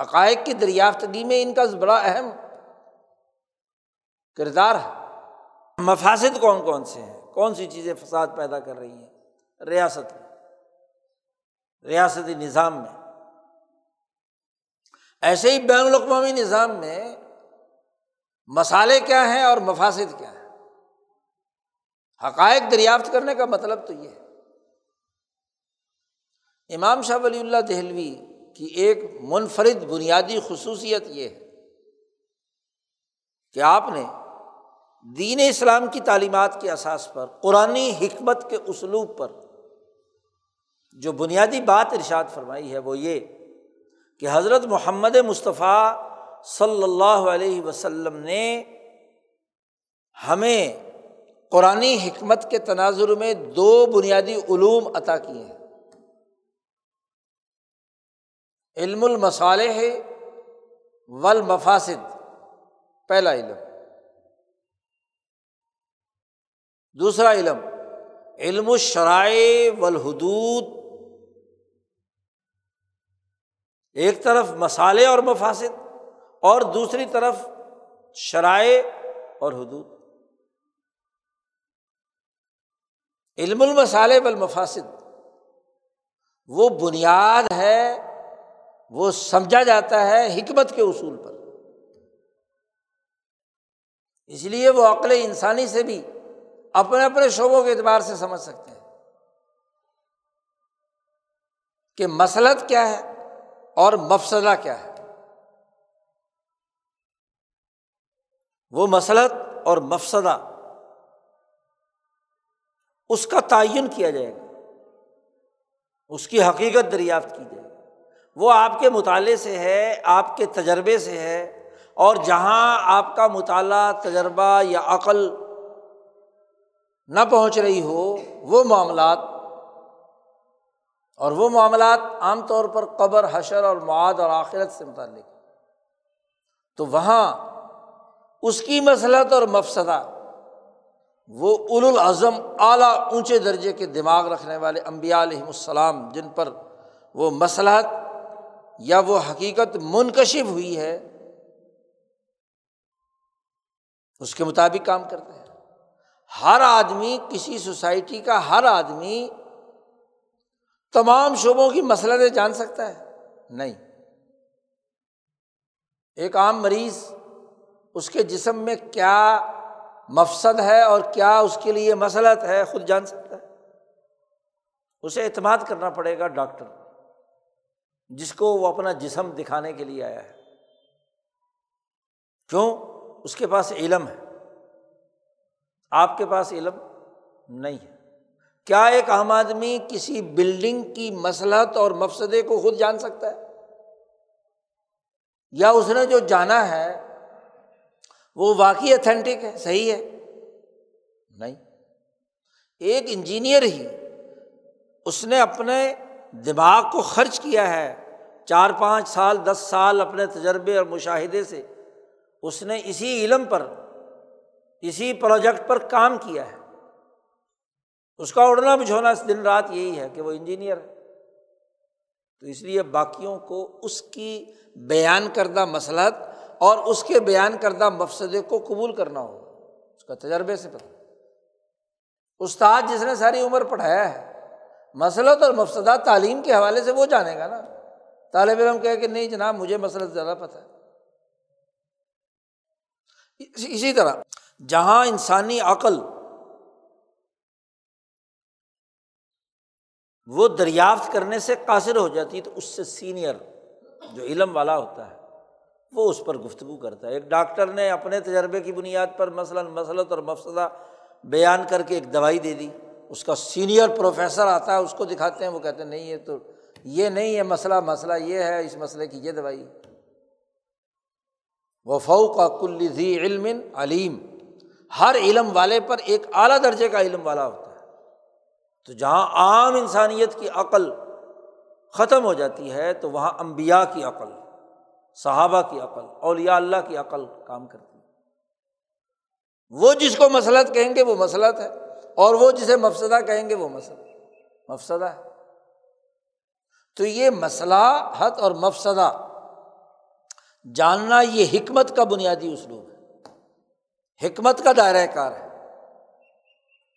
حقائق کی دریافتگی میں ان کا بڑا اہم کردار ہے۔ مفاصد کون کون سے ہیں؟ کون سی چیزیں فساد پیدا کر رہی ہیں؟ ریاست میں۔ ریاستی نظام میں۔ ایسے ہی بین الاقوامی نظام میں مسالے کیا ہیں اور مفاصد کیا ہیں؟ حقائق دریافت کرنے کا مطلب تو یہ ہے۔ امام شاہ ولی اللہ دہلوی کی ایک منفرد بنیادی خصوصیت یہ ہے کہ آپ نے دین اسلام کی تعلیمات کے اساس پر قرآن حکمت کے اسلوب پر جو بنیادی بات ارشاد فرمائی ہے وہ یہ کہ حضرت محمد مصطفیٰ صلی اللہ علیہ وسلم نے ہمیں قرآن حکمت کے تناظر میں دو بنیادی علوم عطا کیے ہیں۔ علم المصالح والمفاسد، پہلا علم۔ دوسرا علم علم الشرائع والحدود۔ ایک طرف مسالے اور مفاصد اور دوسری طرف شرائع اور حدود۔ علم المسالے والمفاسد، وہ بنیاد ہے، وہ سمجھا جاتا ہے حکمت کے اصول پر۔ اس لیے وہ عقل انسانی سے بھی اپنے اپنے شعبوں کے اعتبار سے سمجھ سکتے ہیں کہ مسلط کیا ہے اور مفسدہ کیا ہے۔ وہ مسلط اور مفسدہ اس کا تعین کیا جائے گا۔ اس کی حقیقت دریافت کی جائے گی۔ وہ آپ کے مطالعے سے ہے، آپ کے تجربے سے ہے اور جہاں آپ کا مطالعہ، تجربہ یا عقل نہ پہنچ رہی ہو، وہ معاملات، اور وہ معاملات عام طور پر قبر، حشر اور معاد اور آخرت سے متعلق۔ تو وہاں اس کی مسلط اور مفسدہ، وہ اول العظم اعلیٰ اونچے درجے کے دماغ رکھنے والے امبیا علیہم السلام، جن پر وہ مسلحت یا وہ حقیقت منکشف ہوئی ہے، اس کے مطابق کام کرتے ہیں۔ ہر آدمی، کسی سوسائٹی کا ہر آدمی تمام شعبوں کی مسئلہ جان سکتا ہے۔ نہیں۔ ایک عام مریض، اس کے جسم میں کیا مفصد ہے اور کیا اس کے لیے مسلط ہے، خود جان سکتا ہے۔ اسے اعتماد کرنا پڑے گا ڈاکٹر، جس کو وہ اپنا جسم دکھانے کے لیے آیا ہے۔ کیوں؟ اس کے پاس علم ہے۔ آپ کے پاس علم نہیں ہے۔ کیا ایک عام آدمی کسی بلڈنگ کی مسلحت اور مفسدے کو خود جان سکتا ہے؟ یا اس نے جو جانا ہے، وہ واقعی اتھینٹک ہے، صحیح ہے؟ نہیں۔ ایک انجینئر ہی اس نے اپنے دماغ کو خرچ کیا ہے، چار پانچ سال، دس سال اپنے تجربے اور مشاہدے سے۔ اس نے اسی علم پر اسی پروجیکٹ پر کام کیا ہے۔ اس کا اڑنا بجھونا دن رات یہی ہے کہ وہ انجینئر ہے۔ تو اس لیے باقیوں کو اس کی بیان کردہ مسلحت اور اس کے بیان کردہ مفسدے کو قبول کرنا ہوگا۔ اس کا تجربے سے پتہ۔ استاد جس نے ساری عمر پڑھایا ہے، مسلط اور مفسدہ تعلیم کے حوالے سے وہ جانے گا نا۔ طالب علم کہ کہ نہیں جناب، مجھے مسلط زیادہ پتہ ہے۔ اسی طرح جہاں انسانی عقل وہ دریافت کرنے سے قاصر ہو جاتی ہے، تو اس سے سینئر جو علم والا ہوتا ہے، وہ اس پر گفتگو کرتا ہے۔ ایک ڈاکٹر نے اپنے تجربے کی بنیاد پر مثلاً مسلط اور مفسدہ بیان کر کے ایک دوائی دے دی۔ اس کا سینئر پروفیسر آتا ہے، اس کو دکھاتے ہیں، وہ کہتے ہیں، نہیں، یہ تو، یہ نہیں ہے مسئلہ مسئلہ یہ ہے، اس مسئلے کی یہ دوائی۔ وفو کا کل ذی علم علیم ہر علم والے پر ایک اعلیٰ درجے کا علم والا ہوتا ہے۔ تو جہاں عام انسانیت کی عقل ختم ہو جاتی ہے، تو وہاں امبیا کی عقل، صحابہ کی عقل، اولیاء اللہ کی عقل کام کرتی ہے۔ وہ جس کو مسلط کہیں گے، وہ مسلط ہے۔ اور وہ جسے مفسدہ کہیں گے، وہ مسئلہ مفسدہ ہے۔ تو یہ مسئلہ حت اور مفسدہ، جاننا یہ حکمت کا بنیادی اسلوب حکمت کا دائرۂ کار ہے۔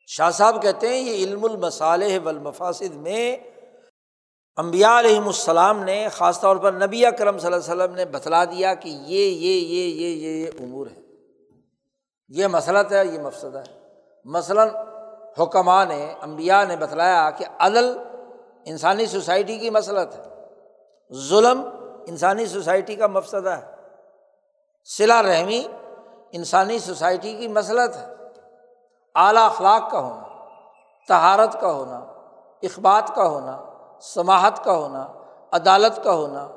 شاہ صاحب کہتے ہیں، یہ علم المصالح والمفاسد میں امبیا علیہم السلام نے، خاص طور پر نبی کرم صلی اللہ علیہ وسلم نے بتلا دیا کہ یہ یہ یہ یہ یہ یہ امور ہے۔ یہ مسلط ہے، یہ مفسدہ ہے۔ مثلاً حکمہ نے امبیا نے بتلایا کہ عدل انسانی سوسائٹی کی مسلط ہے ظلم انسانی سوسائٹی کا مفسدہ ہے۔ صلا رحمی انسانی سوسائٹی کی مسلط ہے۔ اعلیٰ اخلاق کا ہونا تہارت کا ہونا، اخبات کا ہونا سماہت کا ہونا، عدالت کا ہونا،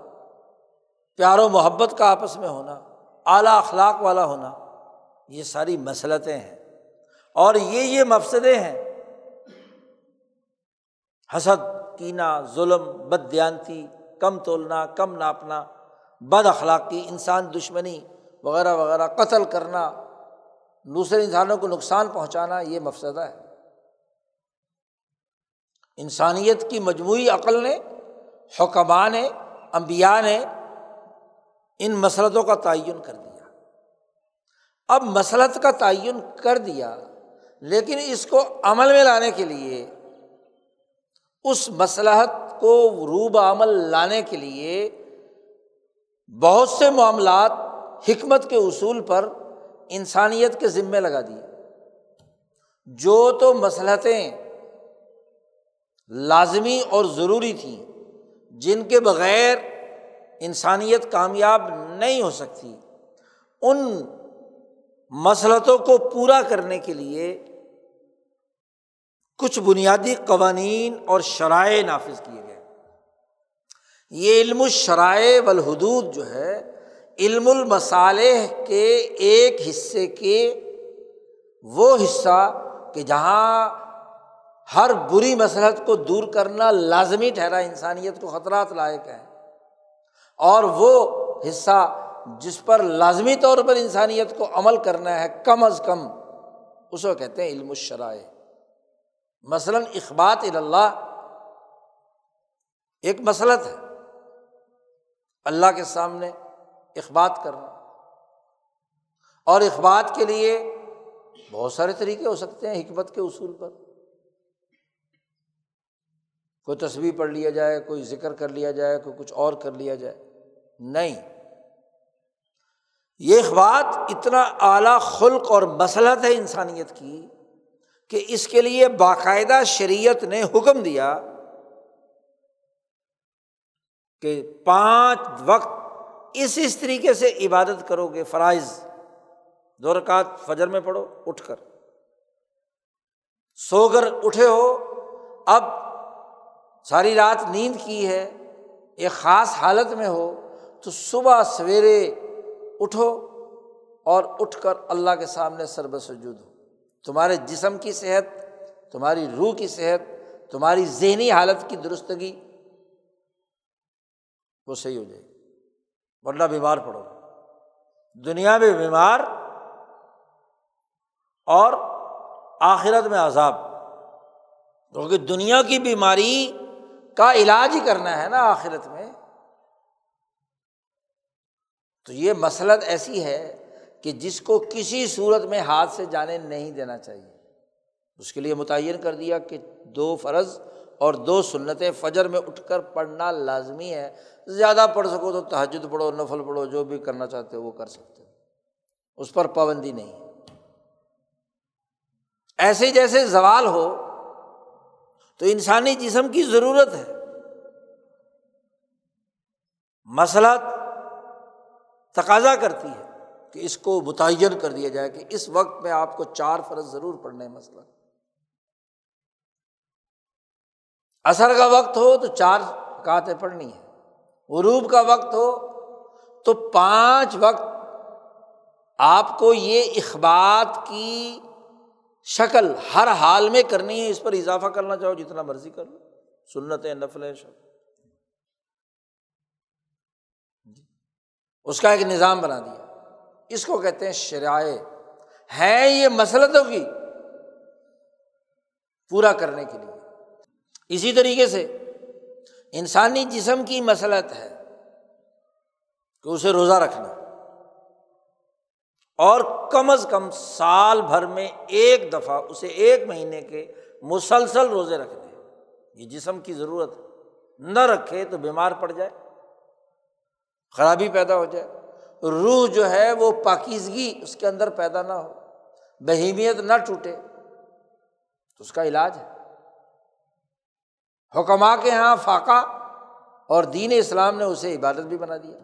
پیار و محبت کا آپس میں ہونا، اعلیٰ اخلاق والا ہونا، یہ ساری مسلطیں ہیں۔ اور یہ یہ مفسدے ہیں۔ حسد کینا ظلم بد دیانتی کم تولنا، کم ناپنا، بد اخلاقی، انسان دشمنی وغیرہ وغیرہ، قتل کرنا، دوسرے انسانوں کو نقصان پہنچانا، یہ مفسدہ ہے۔ انسانیت کی مجموعی عقل نے حکمہ نے امبیا نے ان مسلطوں کا تعین کر دیا۔ اب مسلط کا تعین کر دیا، لیکن اس کو عمل میں لانے کے لیے، اس مسلحت کو روب عمل لانے کے لیے بہت سے معاملات حکمت کے اصول پر انسانیت کے ذمے لگا دیے جو تو مسلحتیں لازمی اور ضروری تھیں، جن کے بغیر انسانیت کامیاب نہیں ہو سکتی، ان مسلطوں کو پورا کرنے کے لیے کچھ بنیادی قوانین اور شرائع نافذ کیے گئے۔ یہ علم الشرائع والحدود جو ہے علم المصالح کے ایک حصے کے وہ حصہ کہ جہاں ہر بری مسلحت کو دور کرنا لازمی ٹھہرا، انسانیت کو خطرات لائق ہے اور وہ حصہ جس پر لازمی طور پر انسانیت کو عمل کرنا ہے، کم از کم اس کو کہتے ہیں علم الشرائع۔ مثلاً اخبات اللہ ایک مسلط ہے۔ اللہ کے سامنے اخبات کرنا۔ اور اخبات کے لیے بہت سارے طریقے ہو سکتے ہیں حکمت کے اصول پر۔ کوئی تصویر پڑھ لیا جائے، کوئی ذکر کر لیا جائے، کوئی کچھ اور کر لیا جائے۔ نہیں۔ یہ اخبات اتنا اعلیٰ خلق اور مسلط ہے انسانیت کی کہ اس کے لیے باقاعدہ شریعت نے حکم دیا کہ پانچ وقت اس اس طریقے سے عبادت کرو گے، فرائض۔ دو رکعت فجر میں پڑھو، اٹھ کر۔ سو کر اٹھے ہو، اب ساری رات نیند کی ہے، ایک خاص حالت میں ہو، تو صبح سویرے اٹھو اور اٹھ کر اللہ کے سامنے سرب سجود ہو۔ تمہارے جسم کی صحت، تمہاری روح کی صحت، تمہاری ذہنی حالت کی درستگی وہ صحیح ہو جائے گی۔ ورنہ بیمار پڑو دنیا میں بیمار اور آخرت میں عذاب۔ کیونکہ دنیا کی بیماری کا علاج ہی کرنا ہے نا آخرت میں۔ تو یہ مسلط ایسی ہے کہ جس کو کسی صورت میں ہاتھ سے جانے نہیں دینا چاہیے۔ اس کے لیے متعین کر دیا کہ دو فرض اور دو سنتیں فجر میں اٹھ کر پڑھنا لازمی ہے۔ زیادہ پڑھ سکو تو تحجد پڑھو، نفل پڑھو، جو بھی کرنا چاہتے ہو وہ کر سکتے ہو۔ اس پر پابندی نہیں۔ ایسے جیسے زوال ہو تو انسانی جسم کی ضرورت ہے۔ مسئلہ تقاضا کرتی ہے کہ اس کو متعین کر دیا جائے کہ اس وقت میں آپ کو چار فرض ضرور پڑھنے مسئلہ۔ اثر کا وقت ہو تو چار کاتیں پڑھنی ہے غروب کا وقت ہو، تو پانچ وقت آپ کو یہ اخبات کی شکل ہر حال میں کرنی ہے، اس پر اضافہ کرنا چاہو جتنا مرضی کر لو۔ سنت نفل شب۔ اس کا ایک نظام بنا دیا۔ اس کو کہتے ہیں شرائع۔ ہے یہ مسلطوں کی پورا کرنے کے لیے۔ اسی طریقے سے انسانی جسم کی مسلط ہے کہ اسے روزہ رکھنا اور کم از کم سال بھر میں ایک دفعہ اسے ایک مہینے کے مسلسل روزے رکھنے یہ جسم کی ضرورت نہ رکھے تو بیمار پڑ جائے، خرابی پیدا ہو جائے۔ روح جو ہے وہ پاکیزگی اس کے اندر پیدا نہ ہو، بہیمیت نہ ٹوٹے، تو اس کا علاج ہے۔ حکما کے یہاں فاقہ اور دین اسلام نے اسے عبادت بھی بنا دیا۔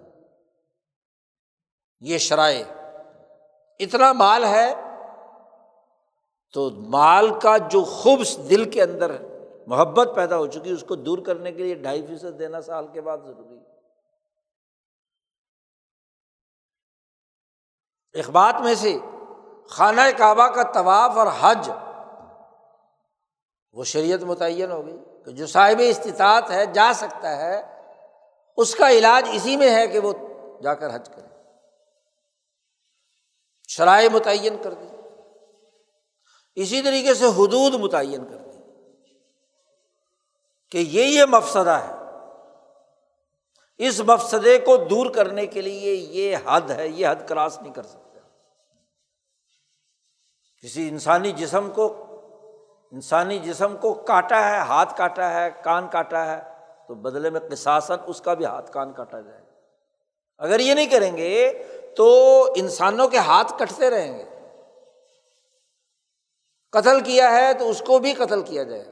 یہ شرائع۔ اتنا مال ہے تو مال کا جو خوبص دل کے اندر محبت پیدا ہو چکی، اس کو دور کرنے کے لیے ڈھائی فیصد دینا سال کے بعد ضروری۔ اخبات میں سے خانہ کعبہ کا طواف اور حج، وہ شریعت متعین ہو گئی۔ کہ جو صاحب استطاعت ہے، جا سکتا ہے، اس کا علاج اسی میں ہے کہ وہ جا کر حج کرے۔ شرائع متعین کر دی۔ اسی طریقے سے حدود متعین کر دی۔ کہ یہ یہ مفسدہ ہے۔ اس مفسدے کو دور کرنے کے لیے یہ حد ہے، یہ حد کراس نہیں کر سکتا کسی انسانی جسم کو انسانی جسم کو کاٹا ہے، ہاتھ کاٹا ہے، کان کاٹا ہے، تو بدلے میں قساسن اس کا بھی ہاتھ کان کاٹا جائے اگر یہ نہیں کریں گے تو انسانوں کے ہاتھ کٹتے رہیں گے۔ قتل کیا ہے تو اس کو بھی قتل کیا جائے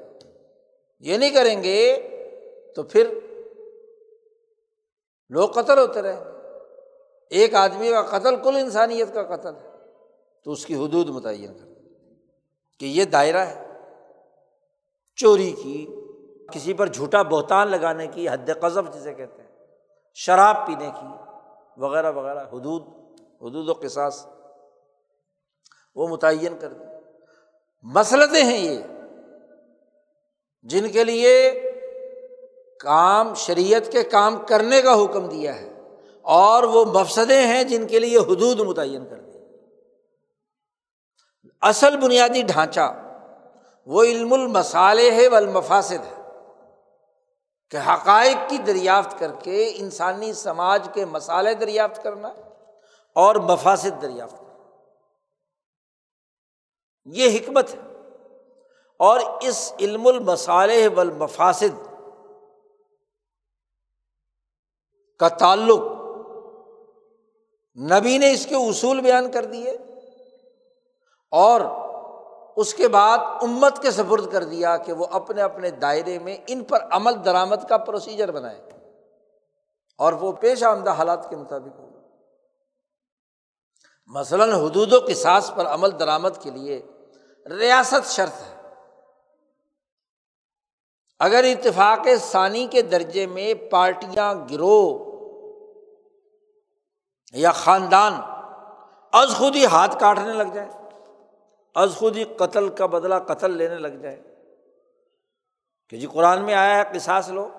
یہ نہیں کریں گے تو پھر لوگ قتل ہوتے رہیں گے۔ ایک آدمی کا قتل کل انسانیت کا قتل ہے، تو اس کی حدود متعین کر کہ یہ دائرہ ہے۔ چوری کی، کسی پر جھوٹا بہتان لگانے کی، حد قذف جسے کہتے ہیں، شراب پینے کی، وغیرہ وغیرہ، حدود حدود و قصاص، وہ متعین کر دی۔ مسلطیں ہیں یہ، جن کے لیے کام، شریعت کے کام کرنے کا حکم دیا ہے، اور وہ مفسدیں ہیں جن کے لیے حدود متعین کر دی۔ اصل بنیادی ڈھانچہ وہ علم المسالے ہے و المفاصد ہے، کہ حقائق کی دریافت کر کے انسانی سماج کے مسالے دریافت کرنا اور مفاصد دریافت کرنا۔ یہ حکمت ہے۔ اور اس علم المسالے و المفاصد کا تعلق نبی نے اس کے اصول بیان کر دیے اور اس کے بعد امت کے سفرد کر دیا کہ وہ اپنے اپنے دائرے میں ان پر عمل درآمد کا پروسیجر بنائے۔ اور وہ پیش آمدہ حالات کے مطابق ہوگا مثلاً حدود و قصاص پر عمل درآمد کے لیے ریاست شرط ہے۔ اگر اتفاق ثانی کے درجے میں پارٹیاں گروہ یا خاندان از خود ہی ہاتھ کاٹنے لگ جائے از خود ہی قتل کا بدلہ قتل لینے لگ جائے۔ کہ جی قرآن میں آیا ہے قصاص لو،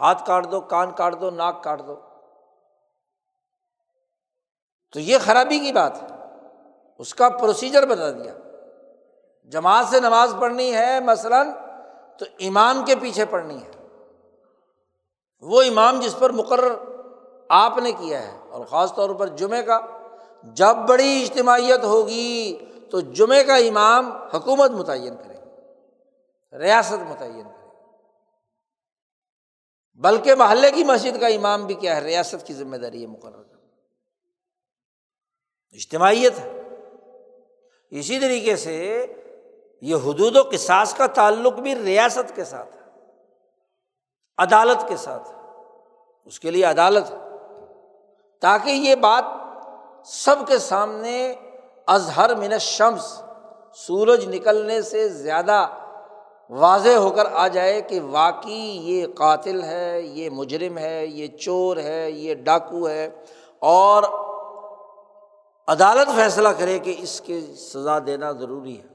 ہاتھ کاٹ دو، کان کاٹ دو، ناک کاٹ دو۔ تو یہ خرابی کی بات ہے۔ اس کا پروسیجر بتا دیا۔ جماعت سے نماز پڑھنی ہے مثلاً تو امام کے پیچھے پڑھنی ہے۔ وہ امام جس پر مقرر آپ نے کیا ہے۔ اور خاص طور پر جمعے کا جب بڑی اجتماعیت ہوگی تو جمعے کا امام حکومت متعین کرے، ریاست متعین کرے۔ بلکہ محلے کی مسجد کا امام بھی کیا ہے، ریاست کی ذمہ داری ہے، مقرر کرنا اجتماعیت ہے۔ اسی طریقے سے یہ حدود و قصاص کا تعلق بھی ریاست کے ساتھ ہے، عدالت کے ساتھ اس کے لیے عدالت ہے۔ تاکہ یہ بات سب کے سامنے اظہر من شمس سورج نکلنے سے زیادہ واضح ہو کر آ جائے کہ واقعی یہ قاتل ہے، یہ مجرم ہے، یہ چور ہے، یہ ڈاکو ہے اور عدالت فیصلہ کرے کہ اس کی سزا دینا ضروری ہے۔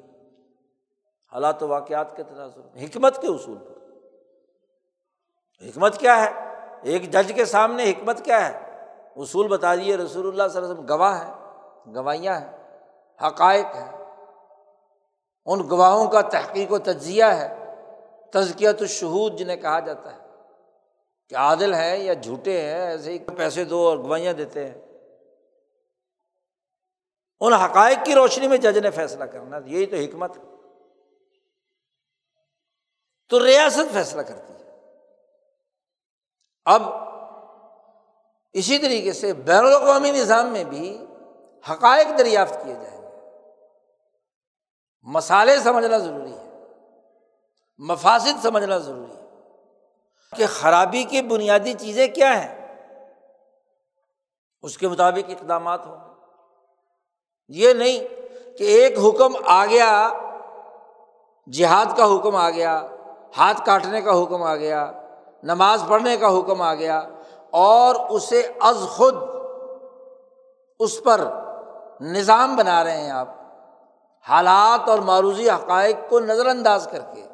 حالات و واقعات کے تناظر حکمت کے اصول پر۔ حکمت کیا ہے؟ ایک جج کے سامنے حکمت کیا ہے؟ اصول بتا دیے، رسول اللہ صلی اللہ علیہ وسلم گواہ ہے، گواہیاں ہیں۔ حقائق ہیں۔ ان گواہوں کا تحقیق و تجزیہ ہے۔ تزکیت الشہود جنہیں کہا جاتا ہے۔ کہ عادل ہے یا جھوٹے ہیں، ایسے ہی پیسے دو اور گواہیاں دیتے ہیں۔ ان حقائق کی روشنی میں جج نے فیصلہ کرنا، یہی تو حکمت تو ریاست فیصلہ کرتی ہے۔ اب اسی طریقے سے بین الاقوامی نظام میں بھی حقائق دریافت کیے جائیں۔ مسالے سمجھنا ضروری ہے۔ مفاصد سمجھنا ضروری ہے۔ کہ خرابی کی بنیادی چیزیں کیا ہیں؟ اس کے مطابق اقدامات ہوں۔ یہ نہیں کہ ایک حکم آ گیا، جہاد کا حکم آ گیا، ہاتھ کاٹنے کا حکم آ گیا، نماز پڑھنے کا حکم آ گیا، اور اسے از خود اس پر نظام بنا رہے ہیں آپ۔ حالات اور معروضی حقائق کو نظر انداز کر کے۔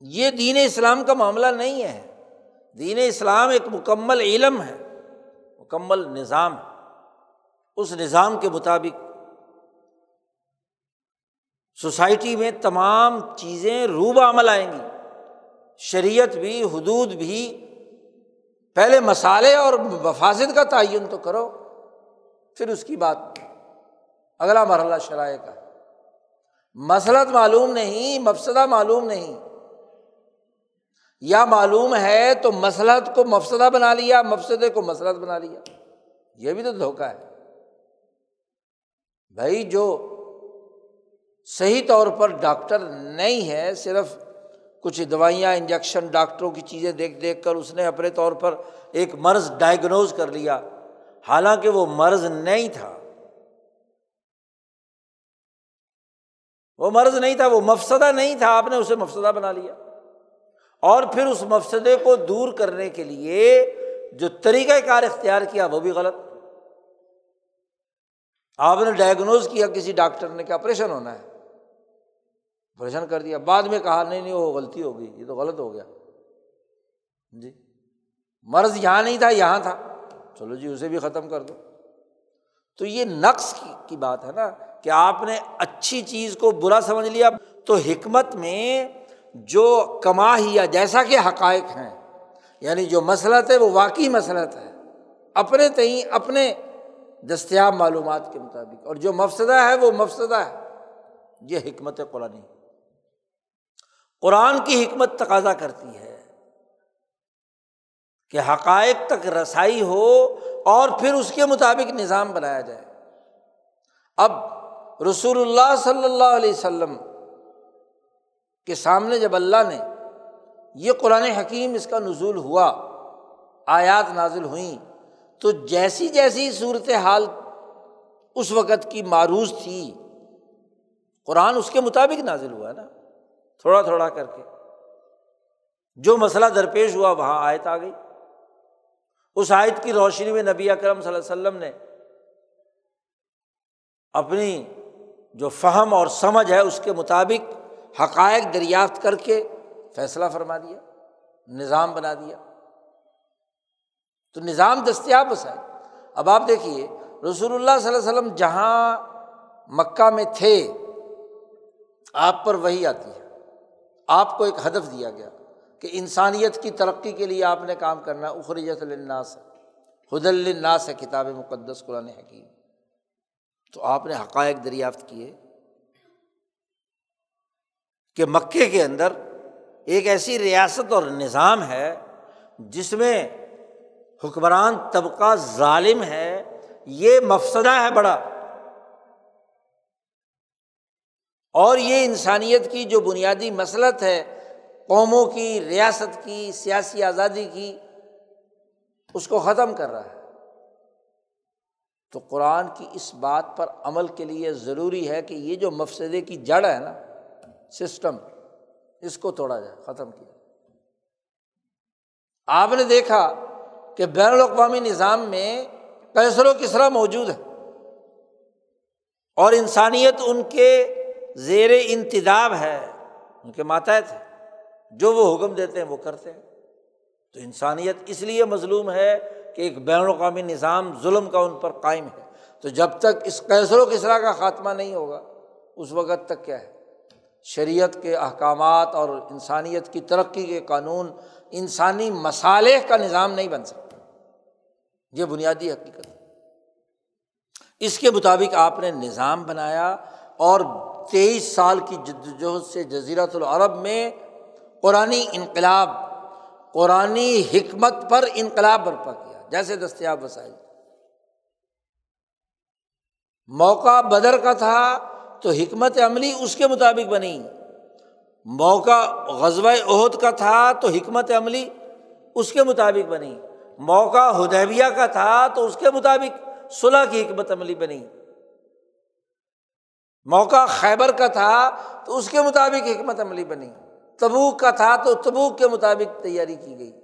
یہ دین اسلام کا معاملہ نہیں ہے۔ دین اسلام ایک مکمل علم ہے، مکمل نظام ہے۔ اس نظام کے مطابق سوسائٹی میں تمام چیزیں روب عمل آئیں گی۔ شریعت بھی، حدود بھی، پہلے مسالے اور مفاظت کا تعین تو کرو۔ پھر اس کی بات اگلا مرحلہ شرائع کا۔ مسلط معلوم نہیں، مفسدہ معلوم نہیں۔ یا معلوم ہے تو مسلط کو مفسدہ بنا لیا، مفسدے کو مسلط بنا لیا۔ یہ بھی تو دھوکہ ہے۔ بھائی جو صحیح طور پر ڈاکٹر نہیں ہے، صرف کچھ دوائیاں، انجیکشن، ڈاکٹروں کی چیزیں دیکھ دیکھ کر اس نے اپنے طور پر ایک مرض ڈائگنوز کر لیا۔ حالانکہ وہ مرض نہیں تھا۔ وہ مرض نہیں تھا، وہ مفسدہ نہیں تھا، آپ نے اسے مفسدہ بنا لیا۔ اور پھر اس مفسدے کو دور کرنے کے لیے جو طریقۂ کار اختیار کیا، وہ بھی غلط۔ آپ نے ڈائگنوز کیا، کسی ڈاکٹر نے کہ آپریشن ہونا ہے۔ آپریشن کر دیا، بعد میں کہا نہیں نہیں، وہ غلطی ہو گئی، یہ تو غلط ہو گیا۔ جی۔ مرض یہاں نہیں تھا، یہاں تھا۔ چلو جی اسے بھی ختم کر دو۔ تو یہ نقص کی بات ہے نا کہ آپ نے اچھی چیز کو برا سمجھ لیا۔ تو حکمت میں جو کما ہی جیسا کہ حقائق ہیں یعنی جو مسلط ہے، وہ واقعی مسلط ہے۔ اپنے تئیں اپنے دستیاب معلومات کے مطابق۔ اور جو مفسدہ ہے، وہ مفسدہ ہے۔ یہ حکمت قرآن قرآن کی حکمت تقاضا کرتی ہے۔ کہ حقائق تک رسائی ہو اور پھر اس کے مطابق نظام بنایا جائے۔ اب رسول اللہ صلی اللہ علیہ وسلم کے سامنے جب اللہ نے یہ قرآن حکیم اس کا نزول ہوا، آیات نازل ہوئیں، تو جیسی جیسی صورت حال اس وقت کی معروض تھی، قرآن اس کے مطابق نازل ہوا نا، تھوڑا تھوڑا کر کے۔ جو مسئلہ درپیش ہوا، وہاں آیت آ گئی۔ اس آیت کی روشنی میں نبی اکرم صلی اللہ علیہ وسلم نے اپنی جو فہم اور سمجھ ہے اس کے مطابق حقائق دریافت کر کے فیصلہ فرما دیا، نظام بنا دیا۔ تو نظام دستیاب وسائل اب آپ دیکھیے، رسول اللہ صلی اللہ علیہ وسلم جہاں مکہ میں تھے، آپ پر وہی آتی ہے۔ آپ کو ایک ہدف دیا گیا۔ کہ انسانیت کی ترقی کے لیے آپ نے کام کرنا اخرجت الناس حد الناس ہے کتاب مقدس، قرآن حکیم۔ تو آپ نے حقائق دریافت کیے کہ مکے کے اندر ایک ایسی ریاست اور نظام ہے جس میں حکمران طبقہ ظالم ہے۔ یہ مفسدہ ہے بڑا۔ اور یہ انسانیت کی جو بنیادی مسلط ہے قوموں کی، ریاست کی، سیاسی آزادی کی اس کو ختم کر رہا ہے۔ تو قرآن کی اس بات پر عمل کے لیے ضروری ہے کہ یہ جو مفسدے کی جڑ ہے نا، سسٹم، اس کو توڑا جائے، ختم کیا۔ آپ نے دیکھا کہ بین الاقوامی نظام میں کیسر و کسرا موجود ہے۔ اور انسانیت ان کے زیر انتداب ہے، ان کے ماتحت ہے۔ جو وہ حکم دیتے ہیں وہ کرتے ہیں۔ تو انسانیت اس لیے مظلوم ہے کہ ایک بین الاقوامی نظام ظلم کا ان پر قائم ہے۔ تو جب تک اس کیسر و کسرا کا خاتمہ نہیں ہوگا، اس وقت تک کیا ہے؟ شریعت کے احکامات اور انسانیت کی ترقی کے قانون انسانی مسالح کا نظام نہیں بن سکتا یہ بنیادی حقیقت ہے۔ اس کے مطابق آپ نے نظام بنایا اور تیئیس سال کی جد وجہد سے جزیرت العرب میں قرآن انقلاب قرآن حکمت پر انقلاب برپا کیا، جیسے دستیاب وسائل۔ موقع بدر کا تھا تو حکمت عملی اس کے مطابق بنی۔ موقع غزب عہد کا تھا تو حکمت عملی اس کے مطابق بنی۔ موقع ہدیبیہ کا تھا تو اس کے مطابق صلاح کی حکمت عملی بنی۔ موقع خیبر کا تھا تو اس کے مطابق حکمت عملی بنی۔ تبوک کا تھا تو تبوک کے مطابق تیاری کی گئی۔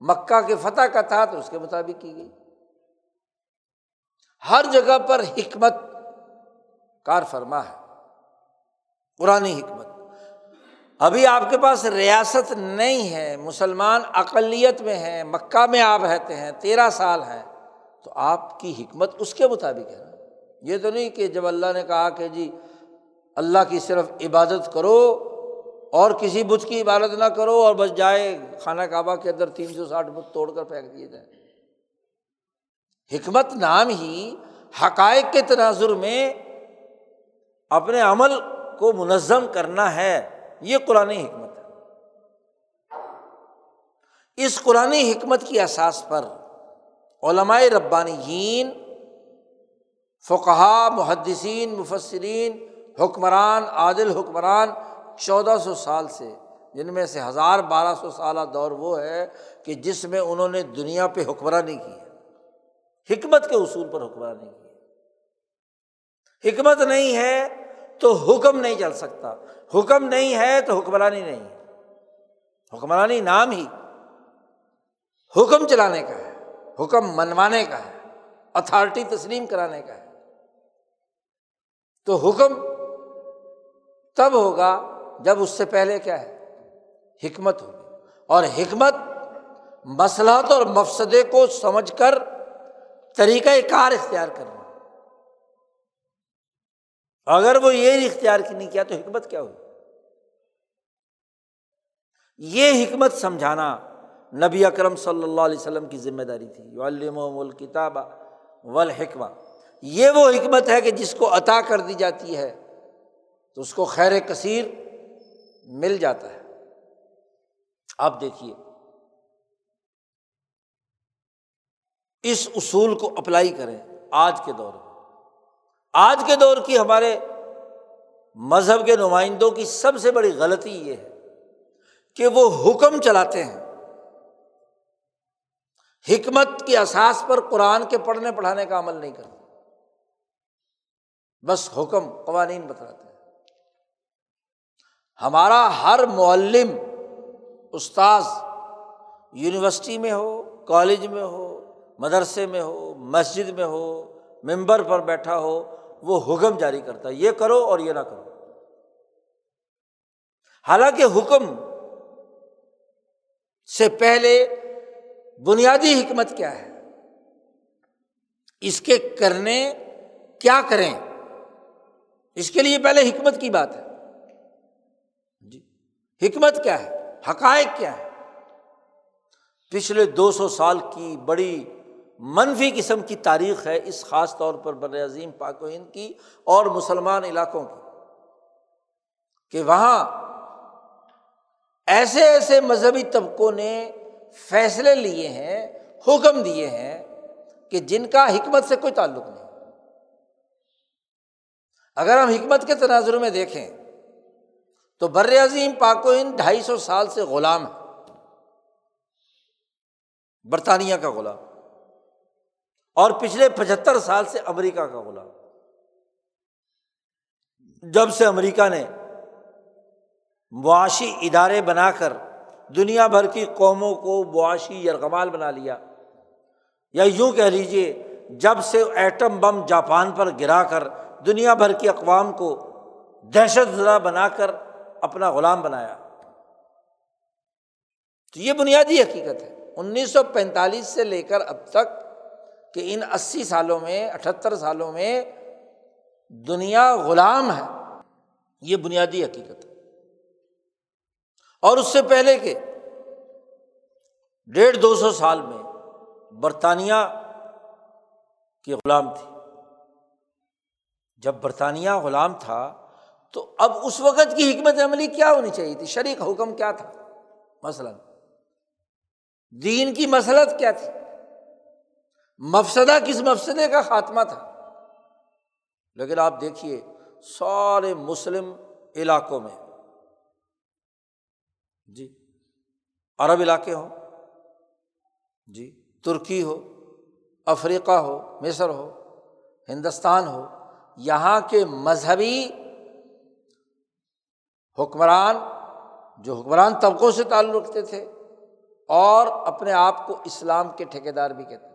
مکہ کے فتح کا تھا تو اس کے مطابق کی گئی۔ ہر جگہ پر حکمت کار فرما ہے۔ پرانی حکمت۔ ابھی آپ کے پاس ریاست نہیں ہے، مسلمان اقلیت میں ہیں، مکہ میں آپ رہتے ہیں، تیرہ سال ہیں، تو آپ کی حکمت اس کے مطابق ہے۔ نا یہ تو نہیں کہ جب اللہ نے کہا کہ جی اللہ کی صرف عبادت کرو اور کسی بت کی عبادت نہ کرو اور بس جائے خانہ کعبہ کے اندر تین سو ساٹھ بت توڑ کر پھینک دیے جائیں۔ حکمت نام ہی حقائق کے تناظر میں اپنے عمل کو منظم کرنا ہے۔ یہ قرآن حکمت ہے۔ اس قرآن حکمت کی احساس پر علماء ربانیین فقہ محدثین، مفسرین، حکمران، عادل حکمران چودہ سو سال سے، جن میں سے ہزار بارہ سو سالہ دور وہ ہے کہ جس میں انہوں نے دنیا پہ حکمرانی کی ہے۔ حکمت کے اصول پر حکمرانی کی ہے۔ حکمت نہیں ہے تو حکم نہیں چل سکتا۔ حکم نہیں ہے تو حکمرانی نہیں ہے۔ حکمرانی نام ہی حکم چلانے کا ہے، حکم منوانے کا ہے، اتھارٹی تسلیم کرانے کا ہے۔ تو حکم تب ہوگا جب اس سے پہلے کیا ہے؟ حکمت ہوگی اور حکمت مسلحت اور مفسدے کو سمجھ کر طریقۂ کار اختیار کرنا۔ اگر وہ یہ اختیار کی نہیں کیا تو حکمت کیا ہوگی؟ یہ حکمت سمجھانا نبی اکرم صلی اللہ علیہ وسلم کی ذمہ داری تھی۔ علم الکتاب والحکمہ۔ یہ وہ حکمت ہے کہ جس کو عطا کر دی جاتی ہے۔ تو اس کو خیر کثیر مل جاتا ہے۔ آپ دیکھیے۔ اس اصول کو اپلائی کریں آج کے دور میں۔ آج کے دور کی ہمارے مذہب کے نمائندوں کی سب سے بڑی غلطی یہ ہے کہ وہ حکم چلاتے ہیں۔ حکمت کی احساس پر قرآن کے پڑھنے پڑھانے کا عمل نہیں کرتے۔ بس حکم، قوانین بتلاتے ہیں۔ ہمارا ہر معلم استاذ یونیورسٹی میں ہو، کالج میں ہو، مدرسے میں ہو، مسجد میں ہو، ممبر پر بیٹھا ہو، وہ حکم جاری کرتا ہے، یہ کرو اور یہ نہ کرو۔ حالانکہ حکم سے پہلے بنیادی حکمت کیا ہے؟ اس کے کرنے کیا کریں؟ اس کے لیے پہلے حکمت کی بات ہے۔ حکمت کیا ہے؟ حقائق کیا ہے پچھلے دو سو سال کی بڑی منفی قسم کی تاریخ ہے اس خاص طور پر بر عظیم پاک و ہند کی اور مسلمان علاقوں کی۔ کہ وہاں ایسے ایسے مذہبی طبقوں نے فیصلے لیے ہیں، حکم دیے ہیں کہ جن کا حکمت سے کوئی تعلق نہیں۔ اگر ہم حکمت کے تناظر میں دیکھیں تو بر عظیم پاک و ہند ڈھائی سو سال سے غلام ہے۔ برطانیہ کا غلام۔ اور پچھلے پچہتر سال سے امریکہ کا غلام۔ جب سے امریکہ نے معاشی ادارے بنا کر دنیا بھر کی قوموں کو معاشی یرغمال بنا لیا، یا یوں کہہ لیجیے جب سے ایٹم بم جاپان پر گرا کر دنیا بھر کی اقوام کو دہشت زدہ بنا کر اپنا غلام بنایا۔ تو یہ بنیادی حقیقت ہے۔ انیس سو پینتالیس سے لے کر اب تک کہ ان اسی سالوں میں اٹھہتر سالوں میں دنیا غلام ہے۔ یہ بنیادی حقیقت ہے۔ اور اس سے پہلے کہ ڈیڑھ دو سو سال میں برطانیہ کی غلام تھی۔ جب برطانیہ غلام تھا تو اب اس وقت کی حکمت عملی کیا ہونی چاہیے تھی؟ شریک حکم کیا تھا؟ مثلاً دین کی مسلط کیا تھی؟ مفسدہ کس مفسدے کا خاتمہ تھا؟ لیکن آپ دیکھیے سارے مسلم علاقوں میں جی عرب علاقے ہوں جی ترکی ہو، افریقہ ہو، مصر ہو، ہندوستان ہو، یہاں کے مذہبی حکمران، جو حکمران طبقوں سے تعلق رکھتے تھے اور اپنے آپ کو اسلام کے ٹھیکیدار بھی کہتے تھے۔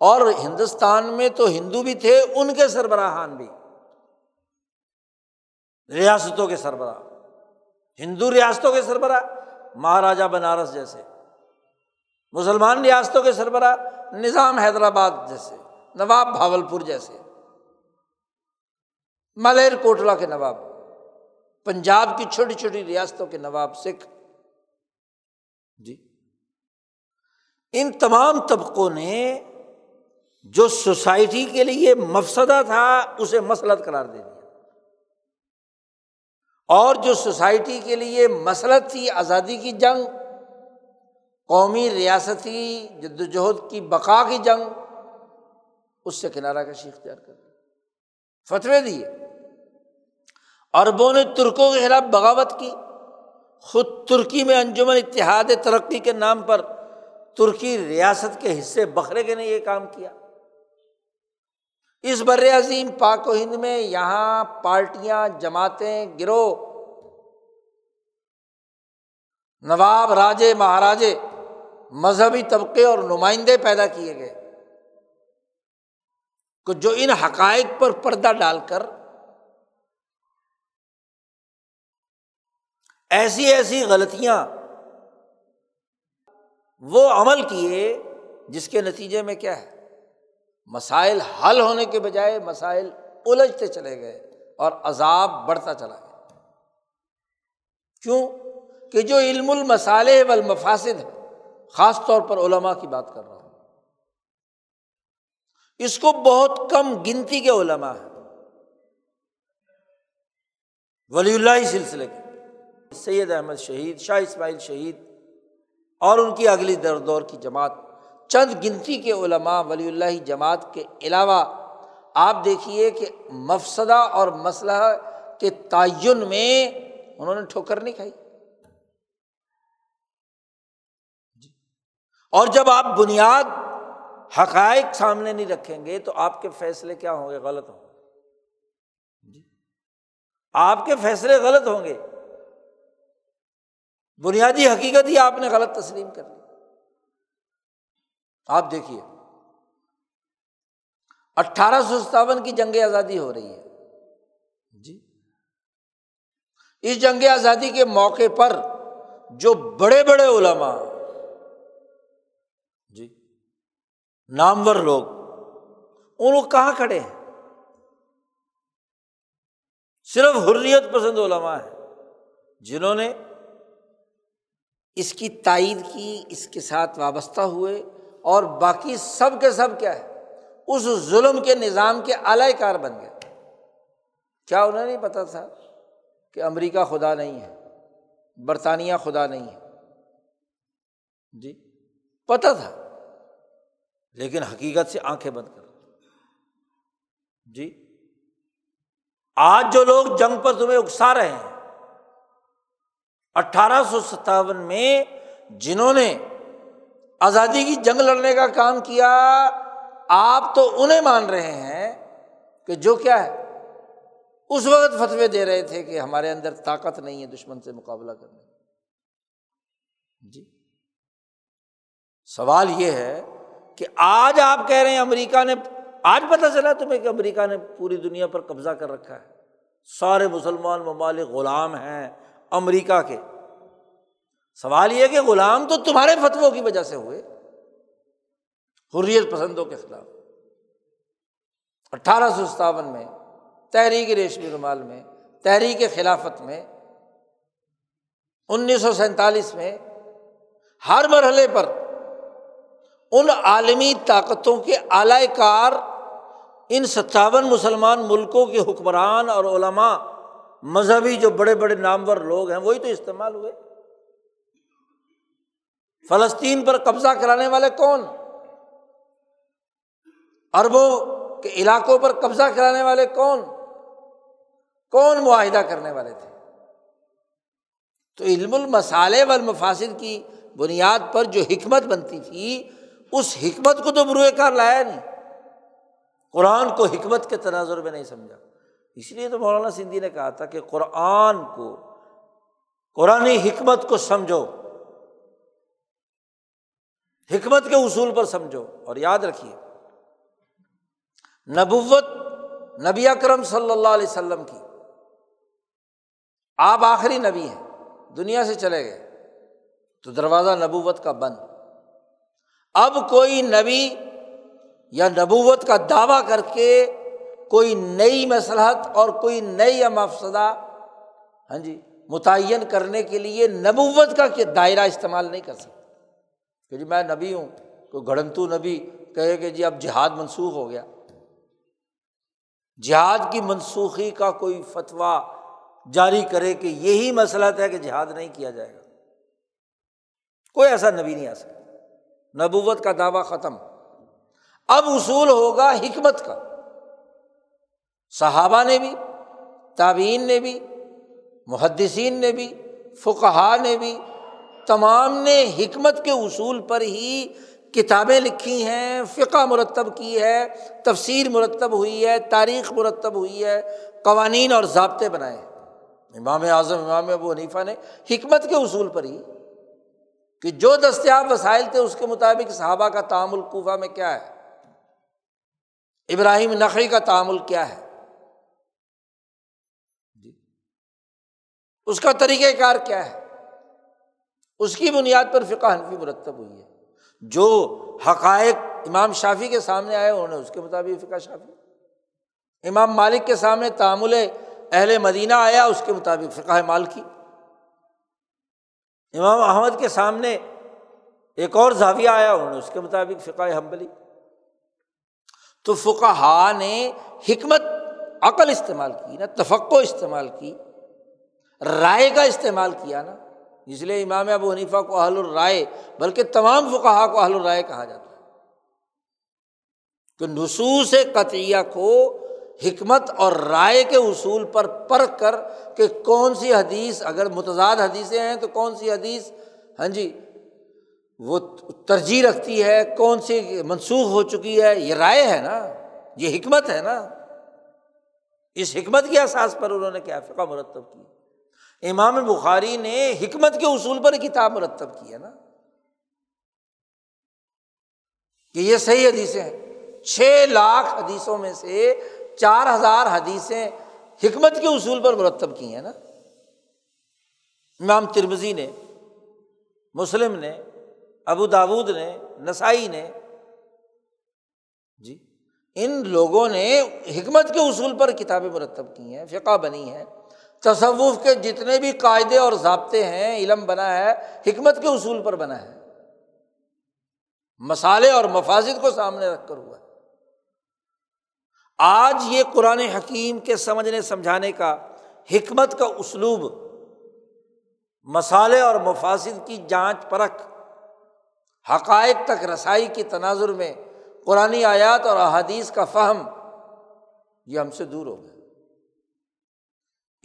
اور ہندوستان میں تو ہندو بھی تھے، ان کے سربراہان بھی۔ ریاستوں کے سربراہ، ہندو ریاستوں کے سربراہ مہاراجا بنارس جیسے۔ مسلمان ریاستوں کے سربراہ، نظام حیدرآباد جیسے، نواب بھاول پور جیسے۔ ملیر کوٹلا کے نواب۔ پنجاب کی چھوٹی چھوٹی ریاستوں کے نواب سکھ۔ جی۔ ان تمام طبقوں نے جو سوسائٹی کے لیے مفسدہ تھا، اسے مسلط قرار دے دیا۔ اور جو سوسائٹی کے لیے مسلط تھی، آزادی کی جنگ، قومی ریاستی جد وجہد کی بقا کی جنگ، اس سے کنارہ کشی اختیار کر دی۔ فتوے دیے۔ اربوں نے ترکوں کے خلاف بغاوت کی۔ خود ترکی میں انجمن اتحاد ترقی کے نام پر ترکی ریاست کے حصے بکھرے کے نے یہ کام کیا۔ اس بر عظیم پاک و ہند میں یہاں پارٹیاں، جماعتیں گروہ، نواب، راجے، مہاراجے، مذہبی طبقے اور نمائندے پیدا کیے گئے۔ جو ان حقائق پر پردہ ڈال کر ایسی ایسی غلطیاں وہ عمل کیے جس کے نتیجے میں کیا ہے؟ مسائل حل ہونے کے بجائے مسائل الجھتے چلے گئے اور عذاب بڑھتا چلا گیا۔ کیوں؟ کہ جو علم المسالے والمفاسد ہے خاص طور پر علماء کی بات کر رہا ہوں۔ اس کو بہت کم گنتی کے علماء ہیں۔ ولی اللہ سلسلے کے۔ سید احمد شہید، شاہ اسماعیل شہید اور ان کی اگلی دور دور کی جماعت۔ چند گنتی کے علماء ولی اللہ جماعت کے علاوہ آپ دیکھیے کہ مفسدہ اور مسئلہ کے تعین میں انہوں نے ٹھوکر نہیں کھائی۔ جی۔ اور جب آپ بنیاد حقائق سامنے نہیں رکھیں گے تو آپ کے فیصلے کیا ہوں گے؟ غلط ہوں گے۔ جی۔ آپ کے فیصلے غلط ہوں گے۔ بنیادی حقیقت ہی آپ نے غلط تسلیم کر لی آپ دیکھیے۔ اٹھارہ سو ستاون کی جنگ آزادی ہو رہی ہے۔ جی۔ اس جنگ آزادی کے موقع پر جو بڑے بڑے علما جی نامور لوگ، ان لوگ کہاں کھڑے ہیں؟ صرف حریت پسند علما ہے جنہوں نے اس کی تائید کی، اس کے ساتھ وابستہ ہوئے اور باقی سب کے سب کیا ہے، اس ظلم کے نظام کے اعلی کار بن گئے۔ کیا انہیں نہیں پتا تھا کہ امریکہ خدا نہیں ہے، برطانیہ خدا نہیں ہے؟ جی پتہ تھا، لیکن حقیقت سے آنکھیں بند کر۔ جی آج جو لوگ جنگ پر تمہیں اکسا رہے ہیں اٹھارہ سو ستاون میں جنہوں نے آزادی کی جنگ لڑنے کا کام کیا، آپ تو انہیں مان رہے ہیں کہ جو کیا ہے، اس وقت فتوے دے رہے تھے کہ ہمارے اندر طاقت نہیں ہے دشمن سے مقابلہ کرنے۔ جی۔ سوال یہ ہے کہ آج آپ کہہ رہے ہیں امریکہ نے، آج پتہ چلا تمہیں کہ امریکہ نے پوری دنیا پر قبضہ کر رکھا ہے۔ سارے مسلمان ممالک غلام ہیں۔ امریکہ کے۔ سوال یہ کہ غلام تو تمہارے فتووں کی وجہ سے ہوئے۔ حریت پسندوں کے خلاف۔ اٹھارہ سو ستاون میں، تحریک ریشمی رومال میں، تحریک خلافت میں، انیس سو سینتالیس میں ہر مرحلے پر ان عالمی طاقتوں کے اعلی کار ان ستاون مسلمان ملکوں کے حکمران اور علماء مذہبی جو بڑے بڑے نامور لوگ ہیں، وہی تو استعمال ہوئے۔ فلسطین پر قبضہ کرانے والے کون؟ اربوں کے علاقوں پر قبضہ کرانے والے کون؟ کون معاہدہ کرنے والے تھے؟ تو علم المسالے والمفاصد کی بنیاد پر جو حکمت بنتی تھی، اس حکمت کو تو بروئے کار لایا نہیں۔ قرآن کو حکمت کے تناظر میں نہیں سمجھا۔ اس لیے تو مولانا سندھی نے کہا تھا کہ قرآن کو قرآن حکمت کو سمجھو۔ حکمت کے اصول پر سمجھو۔ اور یاد رکھیے، نبوت نبی اکرم صلی اللہ علیہ وسلم کی۔ آپ آخری نبی ہیں، دنیا سے چلے گئے۔ تو دروازہ نبوت کا بند۔ اب کوئی نبی یا نبوت کا دعویٰ کر کے کوئی نئی مسلحت اور کوئی نئی مفسدہ ہاں جی متعین کرنے کے لیے نبوت کا دائرہ استعمال نہیں کر سکتا۔ کہ جی میں نبی ہوں، کوئی گھڑنتو نبی کہے کہ جی اب جہاد منسوخ ہو گیا۔ جہاد کی منسوخی کا کوئی فتویٰ جاری کرے کہ یہی مسئلہ ہے کہ جہاد نہیں کیا جائے گا۔ کوئی ایسا نبی نہیں آ سکتا۔ نبوت کا دعویٰ ختم۔ اب اصول ہوگا حکمت کا۔ صحابہ نے بھی تعبین نے بھی، محدثین نے بھی فقہ نے بھی تمام نے حکمت کے اصول پر ہی کتابیں لکھی ہیں، فقہ مرتب کی ہے، تفسیر مرتب ہوئی ہے، تاریخ مرتب ہوئی ہے، قوانین اور ضابطے بنائے ہیں۔ امام اعظم، امام ابو حنیفہ نے حکمت کے اصول پر ہی کہ جو دستیاب وسائل تھے اس کے مطابق صحابہ کا تعامل کوفہ میں کیا ہے؟ ابراہیم نقی کا تعامل کیا ہے؟ اس کا طریقۂ کار کیا ہے؟ اس کی بنیاد پر فقہ حنفی مرتب ہوئی ہے۔ جو حقائق امام شافی کے سامنے آئے، انہوں نے اس کے مطابق فقہ شافی امام مالک کے سامنے تعامل اہل مدینہ آیا، اس کے مطابق فقہ مالکی امام احمد کے سامنے ایک اور زاویہ آیا، انہوں نے اس کے مطابق فقہ حنبلی۔ تو فقہ نے حکمت، عقل استعمال کی نا تفقع استعمال کی رائے کا استعمال کیا نا۔ اس لیے امام ابو حنیفہ کو اہل الرائے، بلکہ تمام فقہ کو اہل الرائے کہا جاتا ہے۔ کہ نصوص قطعیہ کو حکمت اور رائے کے اصول پر پرکھ کر کہ کون سی حدیث، اگر متضاد حدیثیں ہیں تو کون سی حدیث؟ ہاں جی وہ ترجیح رکھتی ہے کون سی منسوخ ہو چکی ہے، یہ رائے ہے نا، یہ حکمت ہے نا۔ اس حکمت کے احساس پر انہوں نے کیا فقہ مرتب کی۔ امام بخاری نے حکمت کے اصول پر کتاب مرتب کی ہے نا۔ کہ یہ صحیح حدیثیں ہیں۔ چھ لاکھ حدیثوں میں سے چار ہزار حدیثیں حکمت کے اصول پر مرتب کی ہیں نا۔ امام ترمزی نے، مسلم نے، ابو داود نے، نسائی نے۔ جی ان لوگوں نے حکمت کے اصول پر کتابیں مرتب کی ہیں، فقہ بنی ہے تصوف کے جتنے بھی قاعدے اور ضابطے ہیں، علم بنا ہے، حکمت کے اصول پر بنا ہے۔ مسالے اور مفاظد کو سامنے رکھ کر ہوا ہے۔ آج یہ قرآن حکیم کے سمجھنے، سمجھانے کا، حکمت کا اسلوب مسالے اور مفاصد کی جانچ پرکھ، حقائق تک رسائی کی تناظر میں قرآن آیات اور احادیث کا فہم، یہ ہم سے دور ہو گیا۔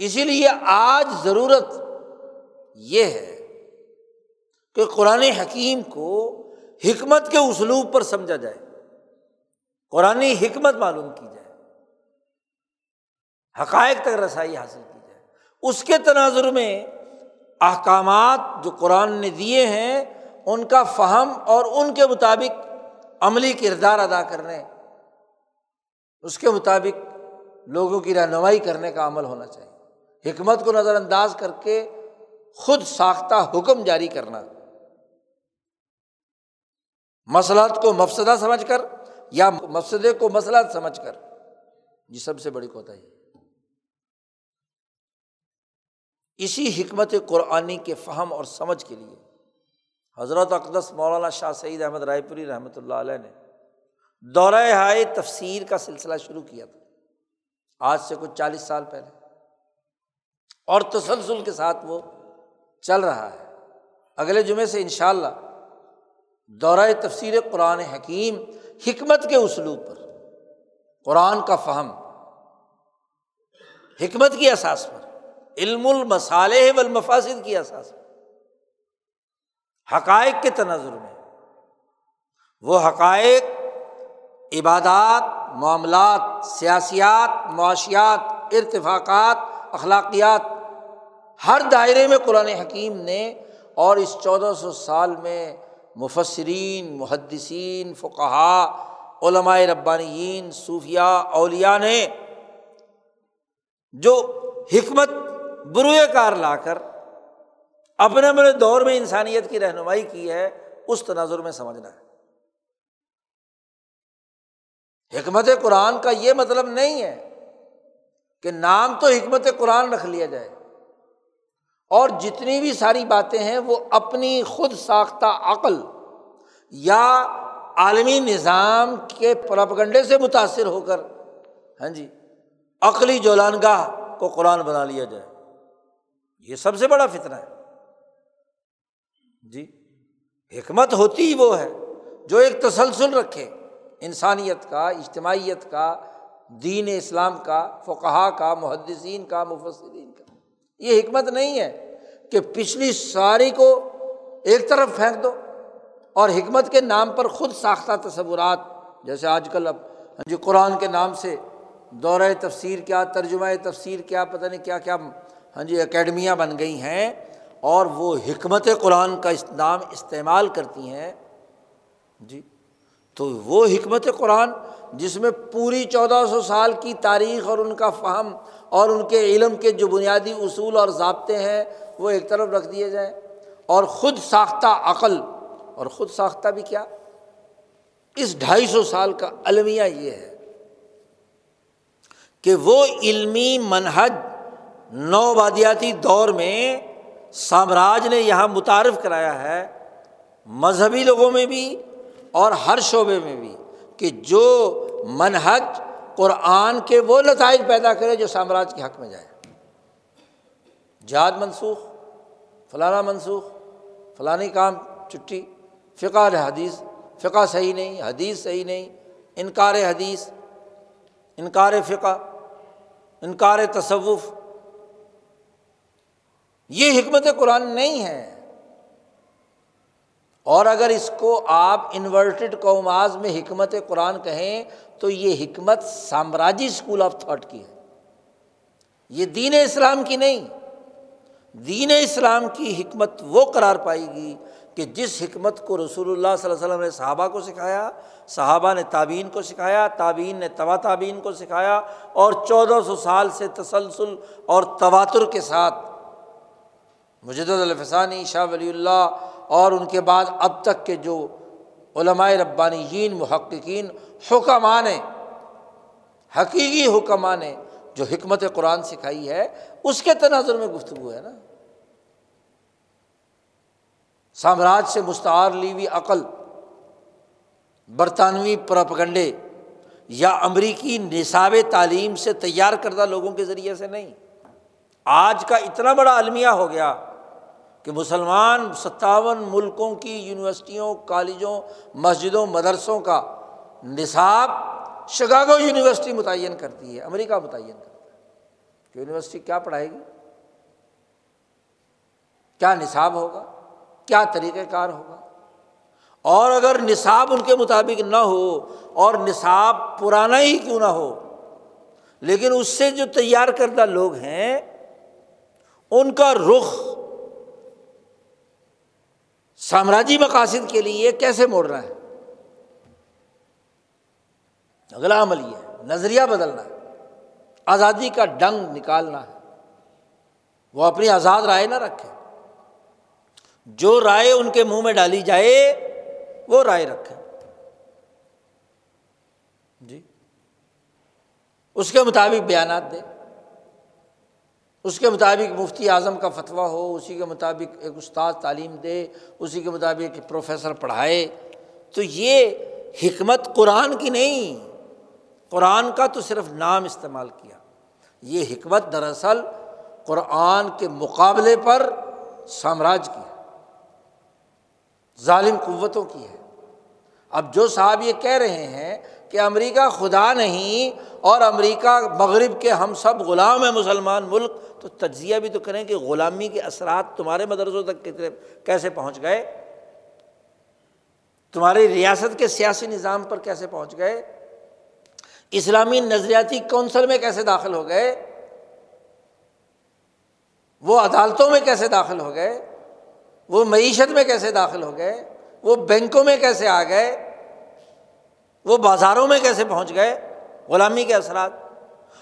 اسی لیے آج ضرورت یہ ہے کہ قرآن حکیم کو حکمت کے اسلوب پر سمجھا جائے۔ قرآن حکمت معلوم کی جائے۔ حقائق تک رسائی حاصل کی جائے۔ اس کے تناظر میں احکامات جو قرآن نے دیے ہیں، ان کا فہم اور ان کے مطابق عملی کردار ادا کرنے، اس کے مطابق لوگوں کی رہنمائی کرنے کا عمل ہونا چاہیے۔ حکمت کو نظر انداز کر کے خود ساختہ حکم جاری کرنا۔ مسلط کو مفسدہ سمجھ کر یا مفسدے کو مسلط سمجھ کر۔ یہ سب سے بڑی کوتا ہے۔ اسی حکمت قرآنی کے فہم اور سمجھ کے لیے حضرت اقدس مولانا شاہ سعید احمد رائے پوری رحمۃ اللہ علیہ نے دورہ ہائے تفسیر کا سلسلہ شروع کیا تھا۔ آج سے کچھ چالیس سال پہلے۔ اور تسلسل کے ساتھ وہ چل رہا ہے۔ اگلے جمعے سے ان شاء اللہ دورہ تفسیر قرآن حکیم حکمت کے اسلوب پر، قرآن کا فہم، حکمت کی احساس پر، علم المسالح والمفاسد کی احساس پر، حقائق کے تناظر میں، وہ حقائق، عبادات، معاملات، سیاسیات، معاشیات، ارتفاقات اخلاقیات ہر دائرے میں قرآن حکیم نے اور اس چودہ سو سال میں مفسرین، محدثین فقہا علمائے ربانیین صوفیہ اولیا نے جو حکمت بروئے کار لا کر اپنے اپنے دور میں انسانیت کی رہنمائی کی ہے، اس تناظر میں سمجھنا ہے۔ حکمت قرآن کا یہ مطلب نہیں ہے کہ نام تو حکمت قرآن رکھ لیا جائے۔ اور جتنی بھی ساری باتیں ہیں، وہ اپنی خود ساختہ عقل یا عالمی نظام کے پراپگنڈے سے متاثر ہو کر ہاں جی عقلی جولانگاہ کو قرآن بنا لیا جائے۔ یہ سب سے بڑا فطرہ ہے۔ جی حکمت ہوتی ہی وہ ہے جو ایک تسلسل رکھے، انسانیت کا، اجتماعیت کا دین اسلام کا فقہ کا، محدثین کا، مفسرین کا۔ یہ حکمت نہیں ہے کہ پچھلی ساری کو ایک طرف پھینک دو اور حکمت کے نام پر خود ساختہ تصورات، جیسے آج کل اب ہاں جی قرآن کے نام سے دورۂ تفسیر کیا، ترجمہ تفسیر کیا، پتہ نہیں کیا کیا ہاں جی اکیڈمیاں بن گئی ہیں اور وہ حکمت قرآن کا نام استعمال کرتی ہیں۔ جی تو وہ حکمت قرآن جس میں پوری چودہ سو سال کی تاریخ اور ان کا فہم اور ان کے علم کے جو بنیادی اصول اور ضابطے ہیں، وہ ایک طرف رکھ دیے جائیں۔ اور خود ساختہ عقل، اور خود ساختہ بھی کیا؟ اس ڈھائی سو سال کا المیہ یہ ہے کہ وہ علمی منہج نوبادیاتی دور میں سامراج نے یہاں متعارف کرایا ہے، مذہبی لوگوں میں بھی اور ہر شعبے میں بھی۔ کہ جو منہج قرآن کے وہ نتائج پیدا کرے جو سامراج کے حق میں جائے۔ جہاد منسوخ، فلانا منسوخ، فلانی کام چھٹی فقہ حدیث، فقہ صحیح نہیں، حدیث صحیح نہیں، انکار حدیث، انکار فقہ، انکار تصوف۔ یہ حکمت قرآن نہیں ہے۔ اور اگر اس کو آپ انورٹڈ قوماز میں حکمت قرآن کہیں تو یہ حکمت سامراجی اسکول آف تھاٹ کی ہے۔ یہ دین اسلام کی نہیں۔ دین اسلام کی حکمت وہ قرار پائے گی کہ جس حکمت کو رسول اللہ صلی اللہ علیہ وسلم نے صحابہ کو سکھایا، صحابہ نے تعبین کو سکھایا تعبین نے توا تعبین کو سکھایا اور چودہ سو سال سے تسلسل اور تواتر کے ساتھ مجد الفسانی، شاہ ولی اللہ اور ان کے بعد اب تک کے جو علمائے ربانی محققین حکمہ نے، حقیقی حکمہ نے جو حکمت قرآن سکھائی ہے، اس کے تناظر میں گفتگو ہے نا۔ سامراج سے مستعار لی ہوئی عقل، برطانوی پراپگنڈے یا امریکی نصاب تعلیم سے تیار کردہ لوگوں کے ذریعے سے نہیں۔ آج کا اتنا بڑا المیہ ہو گیا۔ کہ مسلمان ستاون ملکوں کی یونیورسٹیوں، کالجوں، مسجدوں، مدرسوں کا نصاب شگاگو یونیورسٹی متعین کرتی ہے، امریکہ متعین کرتا ہے۔ کہ یونیورسٹی کیا پڑھائے گی؟ کیا نصاب ہوگا؟ کیا طریقہ کار ہوگا؟ اور اگر نصاب ان کے مطابق نہ ہو اور نصاب پرانا ہی کیوں نہ ہو، لیکن اس سے جو تیار کردہ لوگ ہیں، ان کا رخ سامراجی مقاصد کے لیے کیسے موڑ رہا ہے؟ اگلا عمل یہ ہے، نظریہ بدلنا ہے آزادی کا ڈنگ نکالنا ہے۔ وہ اپنی آزاد رائے نہ رکھے۔ جو رائے ان کے منہ میں ڈالی جائے، وہ رائے رکھے۔ جی۔ اس کے مطابق بیانات دے اس کے مطابق مفتی اعظم کا فتویٰ ہو، اسی کے مطابق ایک استاد تعلیم دے، اسی کے مطابق ایک پروفیسر پڑھائے۔ تو یہ حکمت قرآن کی نہیں، قرآن کا تو صرف نام استعمال کیا۔ یہ حکمت دراصل قرآن کے مقابلے پر سامراج کی ہے، ظالم قوتوں کی ہے۔ اب جو صاحب یہ کہہ رہے ہیں کہ امریکہ خدا نہیں اور امریکہ مغرب کے ہم سب غلام ہیں مسلمان ملک، تو تجزیہ بھی تو کریں کہ غلامی کے اثرات تمہارے مدرسوں تک کتنے، کیسے پہنچ گئے؟ تمہاری ریاست کے سیاسی نظام پر کیسے پہنچ گئے؟ اسلامی نظریاتی کونسل میں کیسے داخل ہو گئے؟ وہ عدالتوں میں کیسے داخل ہو گئے؟ وہ معیشت میں کیسے داخل ہو گئے؟ وہ بینکوں میں کیسے آ گئے؟ وہ بازاروں میں کیسے پہنچ گئے؟ غلامی کے اثرات۔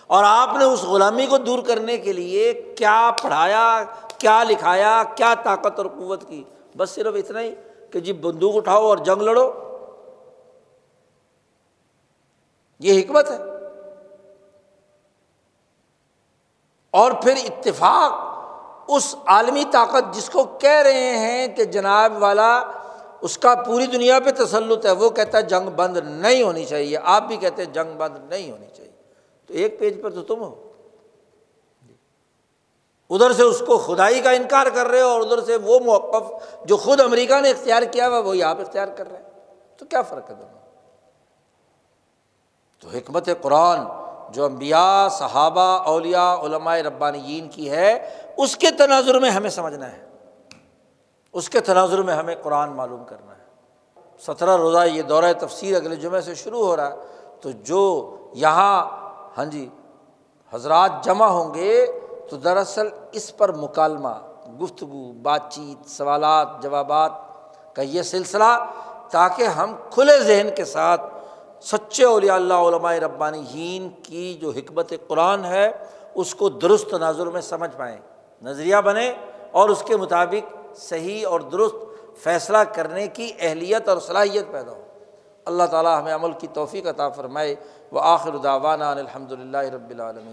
اور آپ نے اس غلامی کو دور کرنے کے لیے کیا پڑھایا، کیا لکھایا، کیا طاقت اور قوت کی؟ بس صرف اتنا ہی کہ جی بندوق اٹھاؤ اور جنگ لڑو۔ یہ حکمت ہے۔ اور پھر اتفاق، اس عالمی طاقت جس کو کہہ رہے ہیں کہ جناب والا اس کا پوری دنیا پہ تسلط ہے، وہ کہتا ہے جنگ بند نہیں ہونی چاہیے۔ آپ بھی کہتے ہیں جنگ بند نہیں ہونی چاہیے۔ تو ایک پیج پر تو تم ہو۔ ادھر سے اس کو خدائی کا انکار کر رہے ہو اور ادھر سے وہ موقف جو خود امریکہ نے اختیار کیا ہوا وہی آپ اختیار کر رہے ہیں۔ تو کیا فرق ہے دونوں؟ تو حکمت قرآن جو امبیا صحابہ، اولیاء، علماء ربانیین کی ہے، اس کے تناظر میں ہمیں سمجھنا ہے۔ اس کے تناظر میں ہمیں قرآن معلوم کرنا ہے۔ سترہ روزہ یہ دورہ تفسیر اگلے جمعے سے شروع ہو رہا ہے۔ تو جو یہاں ہاں جی حضرات جمع ہوں گے، تو دراصل اس پر مکالمہ، گفتگو بات چیت سوالات، جوابات کا یہ سلسلہ تاکہ ہم کھلے ذہن کے ساتھ سچے اولیاء اللہ، علماء ربانی ہین کی جو حکمت قرآن ہے، اس کو درست تناظر میں سمجھ پائیں، نظریہ بنے اور اس کے مطابق صحیح اور درست فیصلہ کرنے کی اہلیت اور صلاحیت پیدا ہو۔ اللہ تعالیٰ ہمیں عمل کی توفیق عطا فرمائے۔ وہ آخر داوانہ الحمد للہ رب العالمین۔